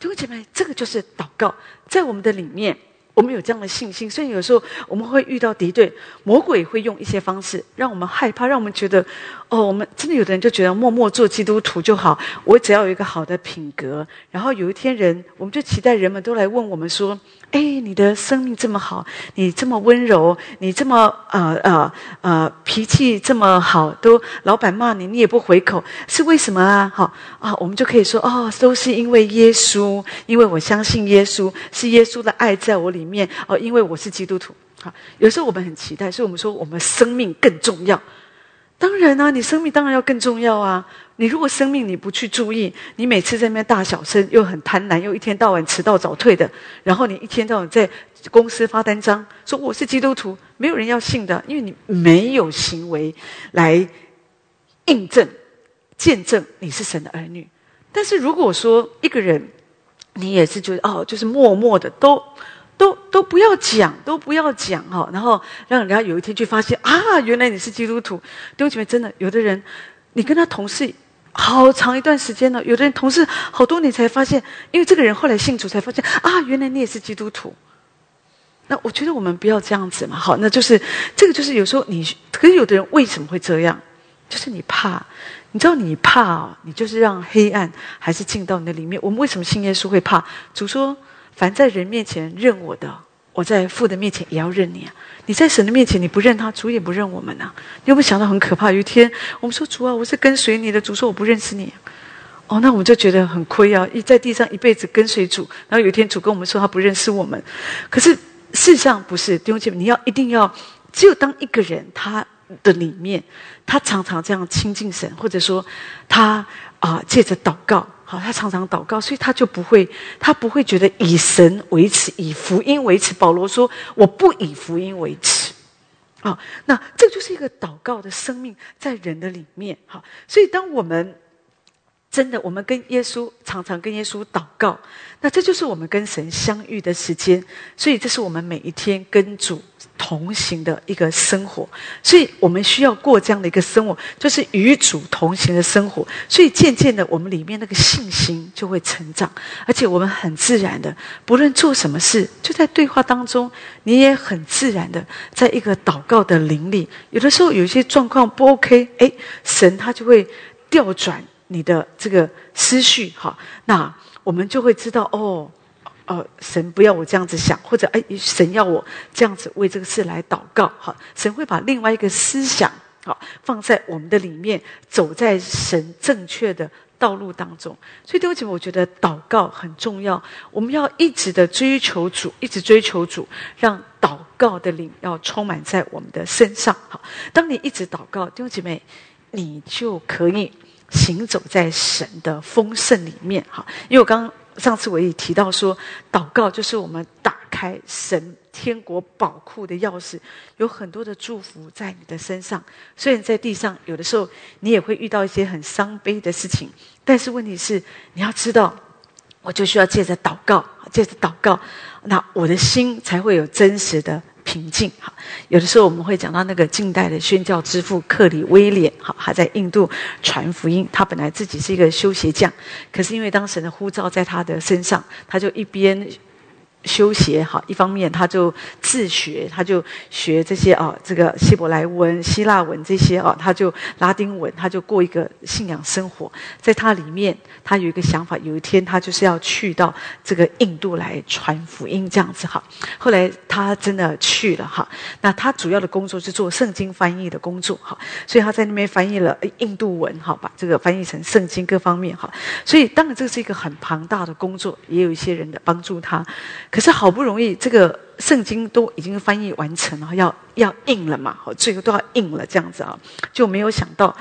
Speaker 7: 弟兄姐妹，这个就是祷告，在我们的里面，我们有这样的信心，所以有时候我们会遇到敌对，魔鬼会用一些方式让我们害怕，让我们觉得，哦，我们真的有的人就觉得默默做基督徒就好，我只要有一个好的品格，然后有一天人，我们就期待人们都来问我们说，哎，你的生命这么好，你这么温柔，你这么呃呃呃脾气这么好，都老板骂你你也不回口，是为什么啊？好啊，我们就可以说，哦，都是因为耶稣，因为我相信耶稣，是耶稣的爱在我里。面哦，因为我是基督徒，好，有时候我们很期待，所以我们说我们生命更重要。当然啊，你生命当然要更重要啊。你如果生命你不去注意，你每次在那边大小声，又很贪婪，又一天到晚迟到早退的，然后你一天到晚在公司发单张，说我是基督徒，没有人要信的，因为你没有行为来印证、见证你是神的儿女。但是如果说一个人，你也是觉得哦，就是默默的都。都都不要讲，都不要讲哈，然后让人家有一天去发现啊，原来你是基督徒。弟兄姐妹，真的，有的人你跟他同事好长一段时间了，有的人同事好多年才发现，因为这个人后来信主才发现啊，原来你也是基督徒。那我觉得我们不要这样子嘛，好，那就是这个就是有时候你，可是有的人为什么会这样？就是你怕，你知道你怕，你就是让黑暗还是进到你的里面。我们为什么信耶稣会怕？主说。凡在人面前认我的，我在父的面前也要认你啊！你在神的面前你不认他，主也不认我们啊！你有没有想到很可怕？有一天我们说主啊，我是跟随你的，主说我不认识你，哦，那我们就觉得很亏啊！一在地上一辈子跟随主，然后有一天主跟我们说他不认识我们，可是事实上不是弟兄姐妹，你要一定要，只有当一个人他的里面，他常常这样亲近神，或者说他啊借着祷告。好，他常常祷告，所以他就不会，他不会觉得以神为耻，以福音为耻。保罗说：“我不以福音为耻。”啊，那这就是一个祷告的生命在人的里面。好，所以当我们真的，我们跟耶稣常常跟耶稣祷告，那这就是我们跟神相遇的时间。所以，这是我们每一天跟主。同行的一个生活，所以我们需要过这样的一个生活，就是与主同行的生活。所以渐渐的，我们里面那个信心就会成长，而且我们很自然的，不论做什么事，就在对话当中，你也很自然的，在一个祷告的灵里。有的时候有一些状况不 OK，哎，神他就会调转你的这个思绪，哈，那我们就会知道哦。哦，神不要我这样子想，或者哎，神要我这样子为这个事来祷告，哈，神会把另外一个思想，好放在我们的里面，走在神正确的道路当中。所以弟兄姐妹，我觉得祷告很重要，我们要一直的追求主，一直追求主，让祷告的灵要充满在我们的身上。好，当你一直祷告，弟兄姐妹，你就可以行走在神的丰盛里面。哈，因为我刚。上次我也提到说，祷告就是我们打开神天国宝库的钥匙，有很多的祝福在你的身上。虽然在地上有的时候你也会遇到一些很伤悲的事情，但是问题是你要知道，我就需要借着祷告，借着祷告，那我的心才会有真实的。平静哈，有的时候我们会讲到那个近代的宣教之父克里威廉哈，他在印度传福音。他本来自己是一个修鞋匠，可是因为当时的呼召在他的身上，他就一边。修鞋哈，一方面他就自学，他就学这些啊，这个希伯来文、希腊文这些啊，他就拉丁文，他就过一个信仰生活。在他里面，他有一个想法，有一天他就是要去到这个印度来传福音这样子哈。后来他真的去了哈，那他主要的工作是做圣经翻译的工作哈，所以他在那边翻译了印度文哈，把这个翻译成圣经各方面哈。所以当然这是一个很庞大的工作，也有一些人的帮助他。可是好不容易，这个圣经都已经翻译完成了，要要印了嘛，最后都要印了，这样子啊，就没有想到，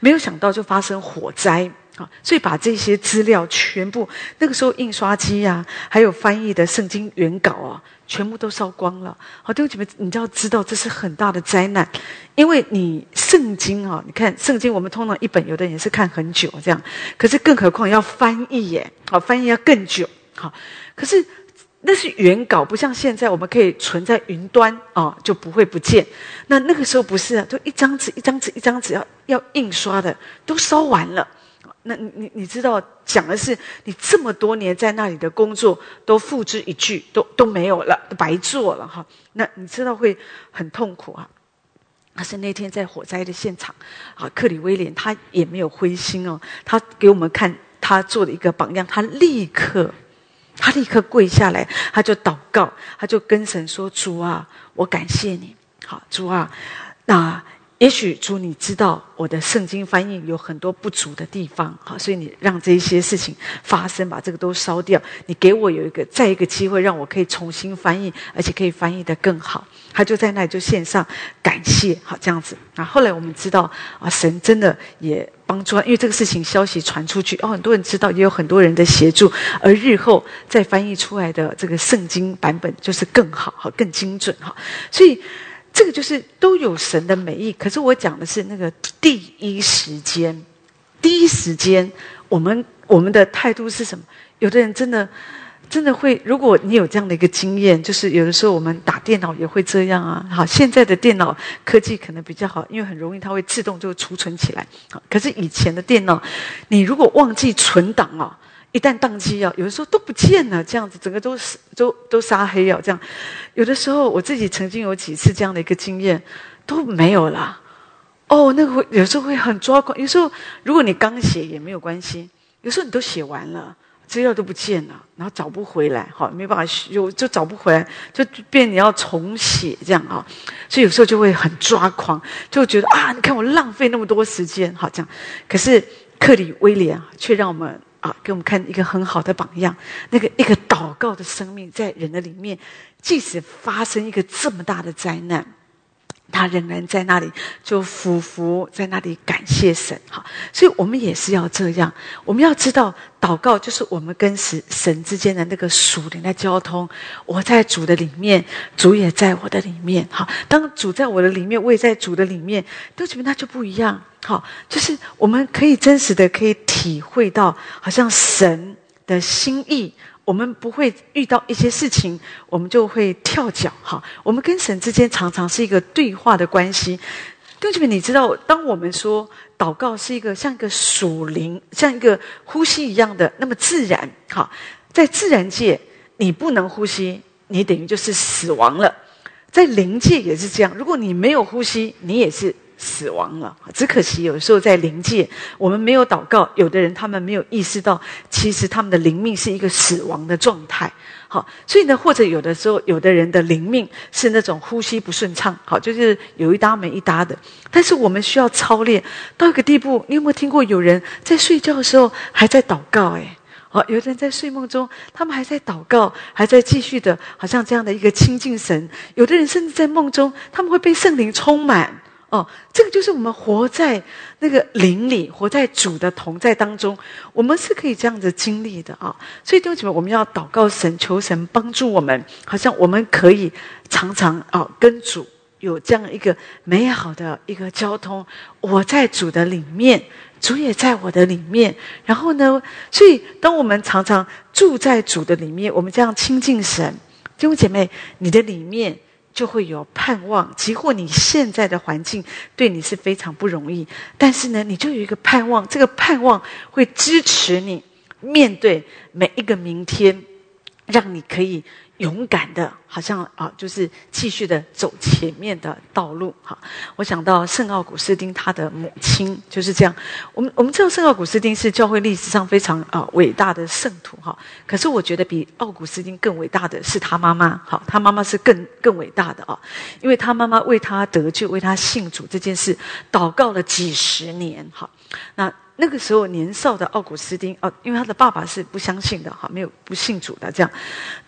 Speaker 7: 没有想到就发生火灾啊，所以把这些资料全部，那个时候印刷机啊，还有翻译的圣经原稿啊，全部都烧光了。好，弟兄姐妹，你就要知道这是很大的灾难，因为你圣经啊，你看圣经，我们通常一本有的人也是看很久这样，可是更何况要翻译耶，好，翻译要更久，好，可是。那是原稿，不像现在我们可以存在云端啊，就不会不见。那那个时候不是啊，就一张纸、一张纸、一张纸要要印刷的，都烧完了。那你你你知道讲的是你这么多年在那里的工作都付之一炬，都都没有了，白做了哈。那你知道会很痛苦啊。可是那天在火灾的现场啊，克里威廉他也没有灰心哦，他给我们看他做的一个榜样，他立刻他立刻跪下来，他就祷告，他就跟神说：“主啊，我感谢你，好主啊，那。”也许主，你知道我的圣经翻译有很多不足的地方，好，所以你让这些事情发生，把这个都烧掉。你给我有一个再一个机会，让我可以重新翻译，而且可以翻译的更好。他就在那里就献上感谢，好这样子。啊，后来我们知道啊，神真的也帮助他，因为这个事情消息传出去，哦，很多人知道，也有很多人的协助，而日后再翻译出来的这个圣经版本就是更好，好更精准，哈，所以。这个就是都有神的美意，可是我讲的是那个第一时间，第一时间，我们我们的态度是什么？有的人真的真的会，如果你有这样的一个经验，就是有的时候我们打电脑也会这样啊。好，现在的电脑科技可能比较好，因为很容易它会自动就储存起来。好，可是以前的电脑，你如果忘记存档啊。一旦宕机啊，有的时候都不见了，这样子整个都是都都杀黑啊，这样。有的时候我自己曾经有几次这样的一个经验，都没有了。哦，那个会有时候会很抓狂。有时候如果你刚写也没有关系，有时候你都写完了，资料都不见了，然后找不回来，好没办法有，就找不回来，就变你要重写这样啊。所以有时候就会很抓狂，就觉得啊，你看我浪费那么多时间，好这样。可是克里威廉却让我们。啊，给我们看一个很好的榜样。那个一个祷告的生命，在人的里面，即使发生一个这么大的灾难，他仍然在那里就俯伏在那里感谢神。哈，所以我们也是要这样。我们要知道，祷告就是我们跟神神之间的那个属灵的交通。我在主的里面，主也在我的里面。哈，当主在我的里面，我也在主的里面，都觉得那就不一样。哈，就是我们可以真实的可以体会到，好像神的心意。我们不会遇到一些事情，我们就会跳脚。哈，我们跟神之间常常是一个对话的关系。弟兄们，你知道，当我们说祷告是一个像一个属灵、像一个呼吸一样的，那么自然。哈，在自然界，你不能呼吸，你等于就是死亡了。在灵界也是这样，如果你没有呼吸，你也是。死亡了，只可惜有时候在灵界，我们没有祷告。有的人他们没有意识到，其实他们的灵命是一个死亡的状态。好，所以呢，或者有的时候，有的人的灵命是那种呼吸不顺畅，好，就是有一搭没一搭的。但是我们需要操练到一个地步。你有没有听过有人在睡觉的时候还在祷告？哎，好，有的人在睡梦中，他们还在祷告，还在继续的，好像这样的一个亲近神。有的人甚至在梦中，他们会被圣灵充满。哦，这个就是我们活在那个灵里，活在主的同在当中，我们是可以这样子经历的啊。所以弟兄姐妹，我们要祷告神，求神帮助我们，好像我们可以常常哦跟主有这样一个美好的一个交通。我在主的里面，主也在我的里面。然后呢，所以当我们常常住在主的里面，我们这样亲近神，弟兄姐妹，你的里面。就会有盼望，即或你现在的环境对你是非常不容易，但是呢，你就有一个盼望，这个盼望会支持你面对每一个明天，让你可以。勇敢的，好像啊，就是继续的走前面的道路。哈，我想到圣奥古斯丁他的母亲就是这样。我们我们知道圣奥古斯丁是教会历史上非常啊伟大的圣徒。哈，可是我觉得比奥古斯丁更伟大的是他妈妈。好，他妈妈是更更伟大的啊，因为他妈妈为他得救、为他信主这件事祷告了几十年。哈，那。那个时候年少的奥古斯丁哦，因为他的爸爸是不相信的哈，没有不信主的这样，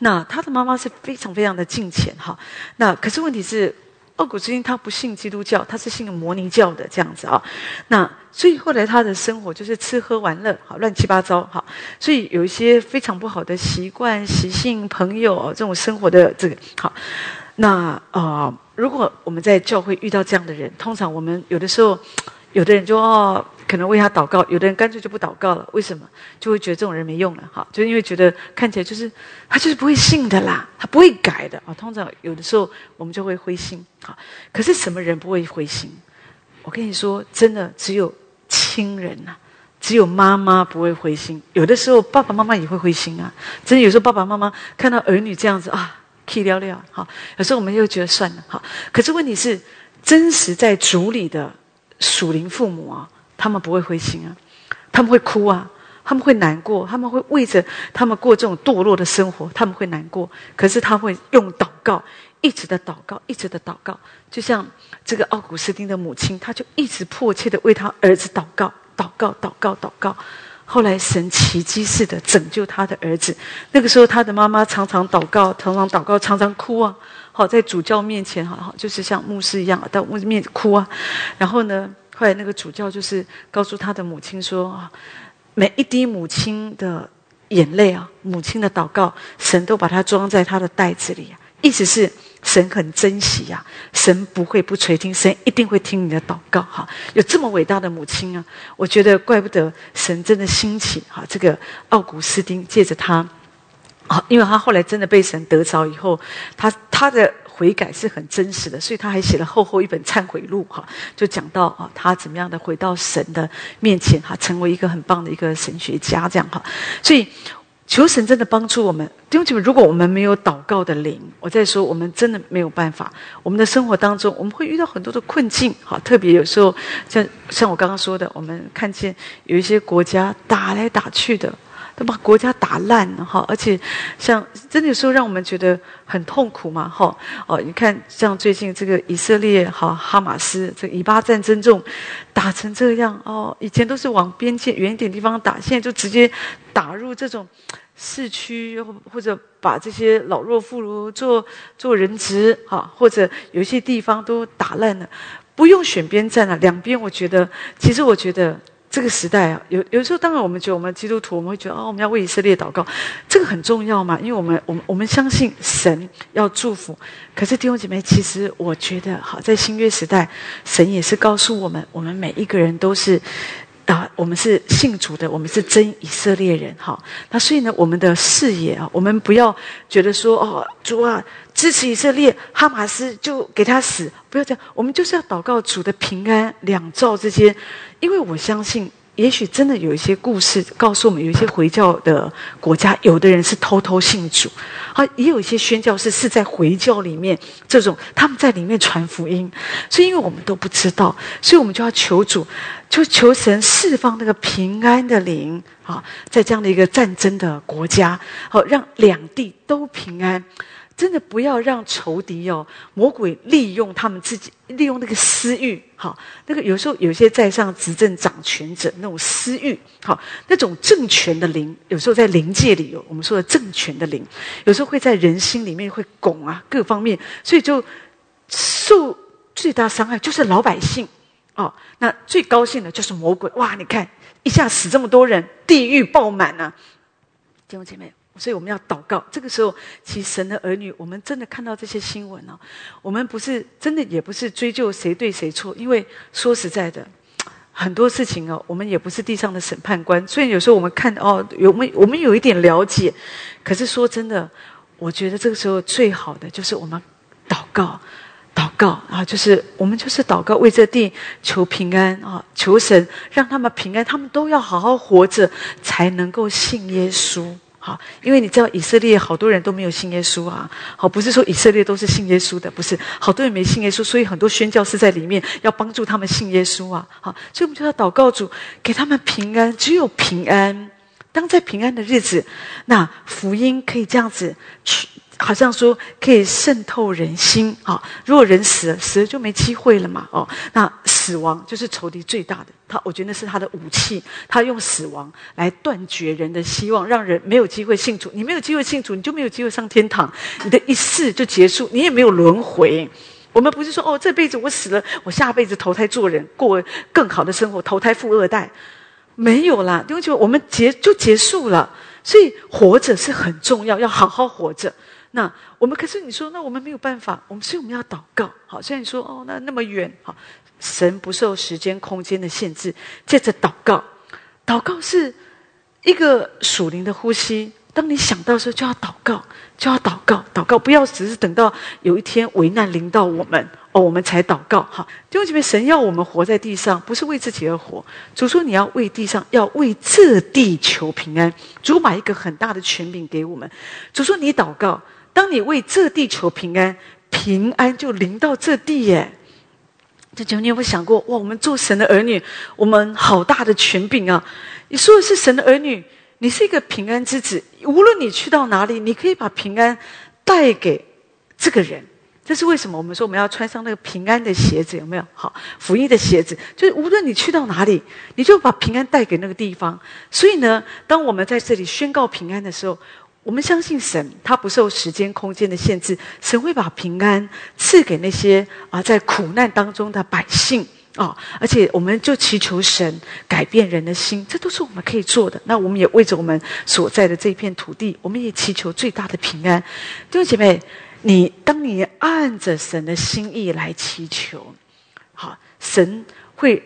Speaker 7: 那他的妈妈是非常非常的敬虔哈。那可是问题是，奥古斯丁他不信基督教，他是信摩尼教的这样子啊。那所以后来他的生活就是吃喝玩乐，好乱七八糟哈。所以有一些非常不好的习惯、习性、朋友这种生活的这个好。那啊，如果我们在教会遇到这样的人，通常我们有的时候。有的人就哦，可能为他祷告；有的人干脆就不祷告了。为什么？就会觉得这种人没用了，哈，就因为觉得看起来就是他就是不会信的啦，他不会改的啊。通常有的时候我们就会灰心，好。可是什么人不会灰心？我跟你说，真的只有亲人呐，只有妈妈不会灰心，有的时候爸爸妈妈也会灰心啊。真的有时候爸爸妈妈看到儿女这样子啊，气了了，好，有时候我们又觉得算了，好。可是问题是，真实在主里的属灵父母啊，他们不会灰心啊，他们会哭啊，他们会难过，他们会为着他们过这种堕落的生活，他们会难过。可是他会用祷告，一直的祷告，一直的祷告，就像这个奥古斯丁的母亲，他就一直迫切的为他儿子祷告。祷告，祷告，祷告。后来神奇迹似的拯救他的儿子。那个时候，他的妈妈常常祷告，常常祷告，常常哭啊。好，在主教面前，哈，好，就是像牧师一样，在牧师面前哭啊。然后呢，后来那个主教就是告诉他的母亲说啊，每一滴母亲的眼泪啊，母亲的祷告，神都把它装在他的袋子里啊。意思是。神很珍惜呀，神不会不垂听，神一定会听你的祷告哈。有这么伟大的母亲啊，我觉得怪不得神真的兴起哈。这个奥古斯丁借着他，啊，因为他后来真的被神得着以后，他他的悔改是很真实的，所以他还写了厚厚一本忏悔录哈，就讲到啊，他怎么样的回到神的面前哈，成为一个很棒的一个神学家这样哈，所以。求神真的帮助我们，弟兄姐妹，如果我们没有祷告的灵，我在说，我们真的没有办法。我们的生活当中，我们会遇到很多的困境，哈，特别有时候，像像我刚刚说的，我们看见有一些国家打来打去的。都把国家打烂了哈，而且像真的有时候让我们觉得很痛苦嘛哈哦，你看像最近这个以色列哈哈马斯这个以巴战争这种打成这样哦，以前都是往边界远一点地方打，现在就直接打入这种市区或或者把这些老弱妇孺做做人质哈，或者有一些地方都打烂了，不用选边站了，两边我觉得其实我觉得。这个时代啊，有有时候，当然我们觉得我们基督徒，我们会觉得哦，我们要为以色列祷告，这个很重要嘛，因为我们我们我们相信神要祝福。可是弟兄姐妹，其实我觉得，好在新约时代，神也是告诉我们，我们每一个人都是啊，我们是信主的，我们是真以色列人。哈，那所以呢，我们的视野啊，我们不要觉得说哦，主啊，支持以色列，哈马斯就给他死，不要这样，我们就是要祷告主的平安，两兆之间。因为我相信，也许真的有一些故事告诉我们，有一些回教的国家，有的人是偷偷信主，啊，也有一些宣教士是在回教里面，这种他们在里面传福音。所以，因为我们都不知道，所以我们就要求主，就求神释放那个平安的灵啊，在这样的一个战争的国家，好让两地都平安。真的不要让仇敌哦，魔鬼利用他们自己，利用那个私欲，好，那个有时候有些在上执政掌权者那种私欲，好，那种政权的灵，有时候在灵界里有我们说的政权的灵，有时候会在人心里面会拱啊，各方面，所以就受最大伤害就是老百姓哦，那最高兴的就是魔鬼，哇，你看一下死这么多人，地狱爆满啊，弟兄姐妹。所以我们要祷告。这个时候，其实神的儿女，我们真的看到这些新闻哦，我们不是真的，也不是追究谁对谁错，因为说实在的，很多事情哦，我们也不是地上的审判官。虽然有时候我们看哦，有没我们有一点了解，可是说真的，我觉得这个时候最好的就是我们祷告，祷告啊，就是我们就是祷告，为这地求平安啊，求神让他们平安，他们都要好好活着，才能够信耶稣。好，因为你知道以色列好多人都没有信耶稣啊。好，不是说以色列都是信耶稣的，不是，好多人没信耶稣，所以很多宣教士在里面要帮助他们信耶稣啊。好，所以我们就要祷告主给他们平安，只有平安。当在平安的日子，那福音可以这样子去。好像说可以渗透人心啊！如果人死了，死了就没机会了嘛！哦，那死亡就是仇敌最大的。他，我觉得那是他的武器。他用死亡来断绝人的希望，让人没有机会信主。你没有机会信主，你就没有机会上天堂。你的一世就结束，你也没有轮回。我们不是说哦，这辈子我死了，我下辈子投胎做人，过更好的生活，投胎富二代，没有啦。因为就我们结就结束了。所以活着是很重要，要好好活着。那我们可是你说，那我们没有办法，我们所以我们要祷告。好，虽然你说哦，那那么远，好，神不受时间空间的限制，借着祷告，祷告是一个属灵的呼吸。当你想到时候，就要祷告，就要祷告，祷告，不要只是等到有一天危难临到我们，哦，我们才祷告。哈，弟兄姐妹，神要我们活在地上，不是为自己而活。主说你要为地上，要为这地求平安。主把一个很大的权柄给我们。主说你祷告，当你为这地求平安，平安就临到这地耶。这姐妹，你有没有想过？哇，我们做神的儿女，我们好大的权柄啊！你说的是神的儿女，你是一个平安之子。无论你去到哪里，你可以把平安带给这个人。这是为什么？我们说我们要穿上那个平安的鞋子，有没有？好，福音的鞋子，就是无论你去到哪里，你就把平安带给那个地方。所以呢，当我们在这里宣告平安的时候。我们相信神，他不受时间、空间的限制，神会把平安赐给那些啊在苦难当中的百姓啊！而且，我们就祈求神改变人的心，这都是我们可以做的。那我们也为着我们所在的这片土地，我们也祈求最大的平安。弟兄姐妹，你当你按着神的心意来祈求，好，神会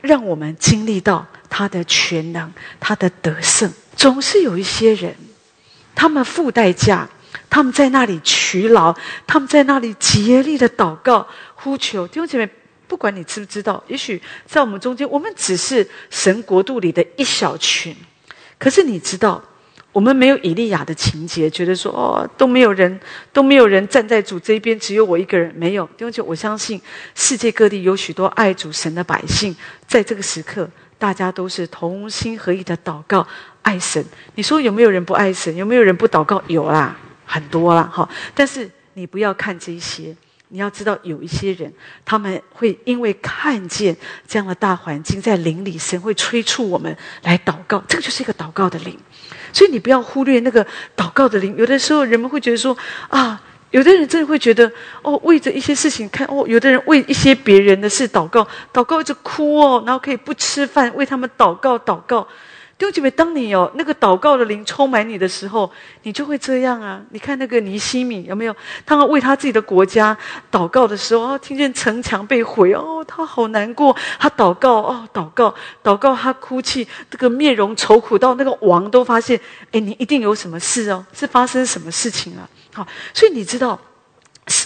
Speaker 7: 让我们经历到他的全能、他的得胜。总是有一些人。他们付代价，他们在那里取劳，他们在那里竭力的祷告呼求。弟兄姐妹，不管你知不知道，也许在我们中间，我们只是神国度里的一小群。可是你知道，我们没有以利亚的情节，觉得说哦，都没有人，都没有人站在主这边，只有我一个人。没有，弟兄姐妹，我相信世界各地有许多爱主神的百姓，在这个时刻，大家都是同心合意的祷告。爱神，你说有没有人不爱神？有没有人不祷告？有啦，很多啦，哈。但是你不要看这些，你要知道有一些人，他们会因为看见这样的大环境，在灵里，神会催促我们来祷告。这个就是一个祷告的灵，所以你不要忽略那个祷告的灵。有的时候人们会觉得说啊，有的人真的会觉得哦，为着一些事情看哦，有的人为一些别人的事祷告，祷告一直哭哦，然后可以不吃饭为他们祷告祷告。弟兄姐妹，当你有那个祷告的灵充满你的时候，你就会这样啊！你看那个尼西米有没有？他为他自己的国家祷告的时候，听见城墙被毁，哦，他好难过。他祷告，哦，祷告，祷告，他哭泣，这个面容愁苦到那个王都发现，哎，你一定有什么事哦，是发生什么事情啊？好，所以你知道。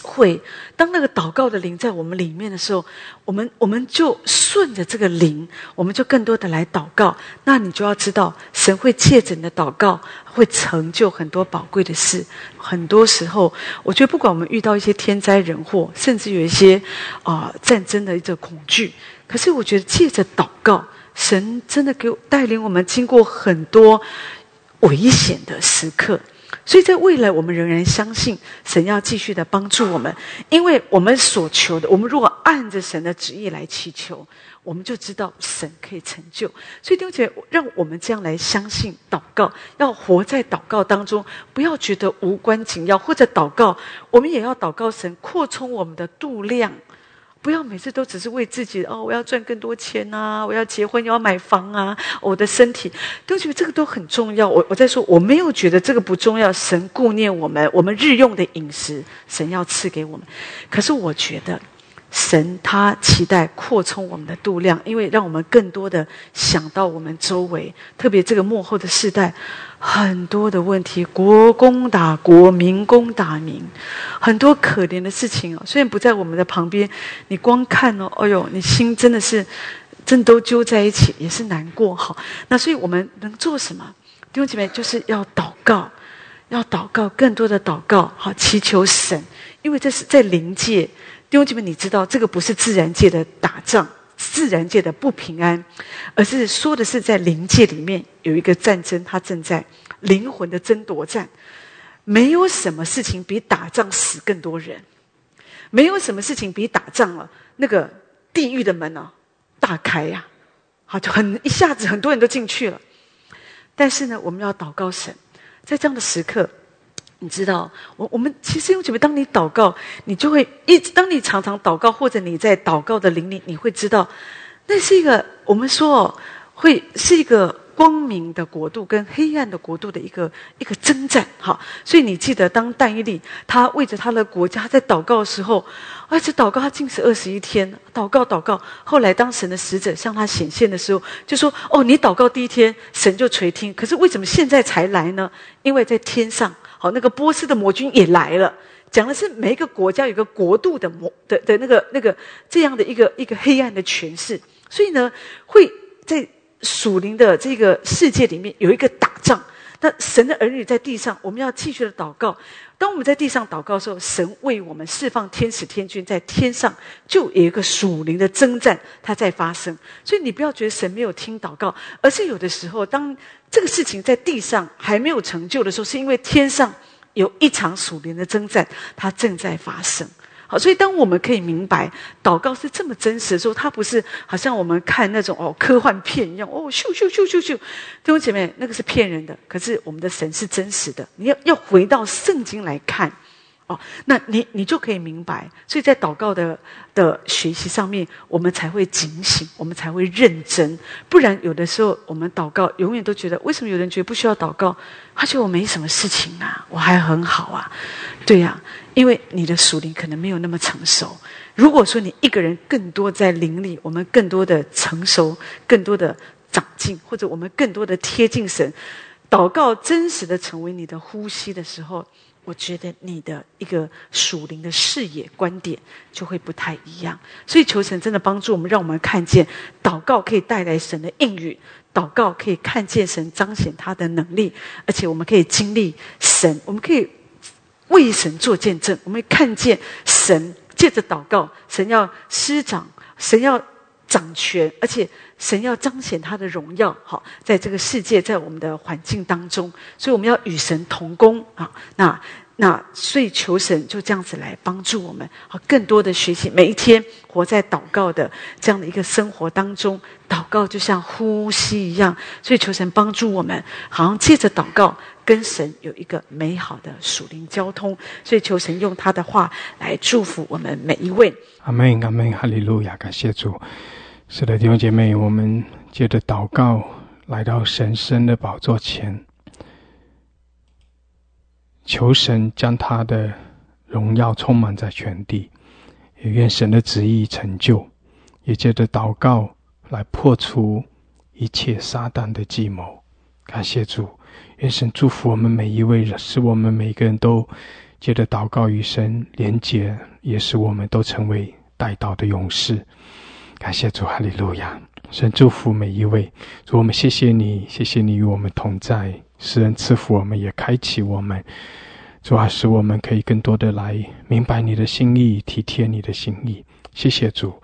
Speaker 7: 会，当那个祷告的灵在我们里面的时候，我们我们就顺着这个灵，我们就更多的来祷告。那你就要知道，神会借着你的祷告，会成就很多宝贵的事。很多时候，我觉得不管我们遇到一些天灾人祸，甚至有一些啊战争的一种恐惧，可是我觉得借着祷告，神真的给我带领我们经过很多危险的时刻。所以在未来，我们仍然相信神要继续的帮助我们，因为我们所求的，我们如果按着神的旨意来祈求，我们就知道神可以成就。所以弟兄姐妹，让我们这样来相信祷告，要活在祷告当中，不要觉得无关紧要，或者祷告，我们也要祷告神扩充我们的度量。不要每次都只是为自己哦，我要赚更多钱啊，我要结婚，要买房啊，我的身体，都觉得这个都很重要。我我在说，我没有觉得这个不重要。神顾念我们，我们日用的饮食，神要赐给我们。可是我觉得。神他期待扩充我们的度量，因为让我们更多的想到我们周围，特别这个幕后的世代，很多的问题，国公打国，民公打民，很多可怜的事情哦。虽然不在我们的旁边，你光看哦，哎呦，你心真的是，真都揪在一起，也是难过哈。那所以我们能做什么？弟兄姐妹，就是要祷告，要祷告，更多的祷告，好祈求神，因为这是在灵界。弟兄姐妹，你知道这个不是自然界的打仗，自然界的不平安，而是说的是在灵界里面有一个战争，它正在灵魂的争夺战。没有什么事情比打仗死更多人，没有什么事情比打仗了那个地狱的门啊大开呀，好就很一下子很多人都进去了。但是呢，我们要祷告神，在这样的时刻。你知道，我我们其实因为准备，当你祷告，你就会一直；当你常常祷告，或者你在祷告的灵里，你会知道，那是一个我们说哦，会是一个光明的国度跟黑暗的国度的一个一个征战。哈，所以你记得，当但以利他为着他的国家在祷告的时候，而且祷告他禁食二十一天，祷告祷告。后来当神的使者向他显现的时候，就说：“哦，你祷告第一天，神就垂听。可是为什么现在才来呢？因为在天上。”好，那个波斯的魔君也来了，讲的是每一个国家有一个国度的魔的的那个那个这样的一个一个黑暗的诠释，所以呢，会在属灵的这个世界里面有一个打仗。那神的儿女在地上，我们要继续的祷告。当我们在地上祷告的时候，神为我们释放天使天军，在天上就有一个属灵的征战，它在发生。所以你不要觉得神没有听祷告，而是有的时候，当这个事情在地上还没有成就的时候，是因为天上有一场属灵的征战，它正在发生。好，所以当我们可以明白祷告是这么真实的时候，它不是好像我们看那种哦科幻片一样哦咻咻咻咻咻，弟兄姐妹，那个是骗人的。可是我们的神是真实的，你要要回到圣经来看。哦，那你你就可以明白，所以在祷告的的学习上面，我们才会警醒，我们才会认真。不然有的时候我们祷告，永远都觉得为什么有人觉得不需要祷告？他觉得我没什么事情啊，我还很好啊。对呀，因为你的属灵可能没有那么成熟。如果说你一个人更多在灵里，我们更多的成熟，更多的长进，或者我们更多的贴近神，祷告真实的成为你的呼吸的时候。我觉得你的一个属灵的视野观点就会不太一样，所以求神真的帮助我们，让我们看见祷告可以带来神的应允，祷告可以看见神彰显他的能力，而且我们可以经历神，我们可以为神做见证，我们看见神借着祷告，神要施掌，神要掌权，而且。神要彰显他的荣耀，好，在这个世界，在我们的环境当中，所以我们要与神同工啊。那那，所以求神就这样子来帮助我们，好，更多的学习，每一天活在祷告的这样的一个生活当中，祷告就像呼吸一样。所以求神帮助我们，好像借着祷告跟神有一个美好的属灵交通。所以求神用他的话来祝福我们每一位。
Speaker 1: 阿门，阿门，哈利路亚，感谢主。是的，弟兄姐妹，我们借着祷告来到神圣的宝座前，求神将他的荣耀充满在全地，也愿神的旨意成就。也借着祷告来破除一切撒旦的计谋。感谢主，愿神祝福我们每一位，使我们每个人都借着祷告与神连结，也使我们都成为带祷的勇士。感谢主，哈利路亚！神祝福每一位，主我们谢谢你，谢谢你与我们同在，施恩赐福我们，也开启我们，主啊，使我们可以更多的来明白你的心意，体贴你的心意。谢谢主，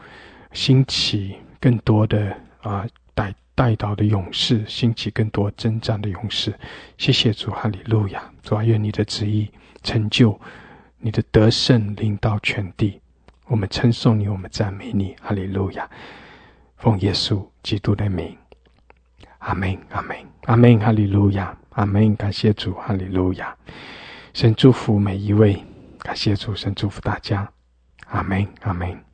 Speaker 1: 兴起更多的啊带带导的勇士，兴起更多征战的勇士。谢谢主，哈利路亚！主啊，愿你的旨意成就，你的得胜临到全地。我们称颂你，我们赞美你，哈利路亚！奉耶稣基督的名，阿门，阿门，阿门，哈利路亚，阿门！感谢主，哈利路亚！神祝福每一位，感谢主，神祝福大家，阿门，阿门。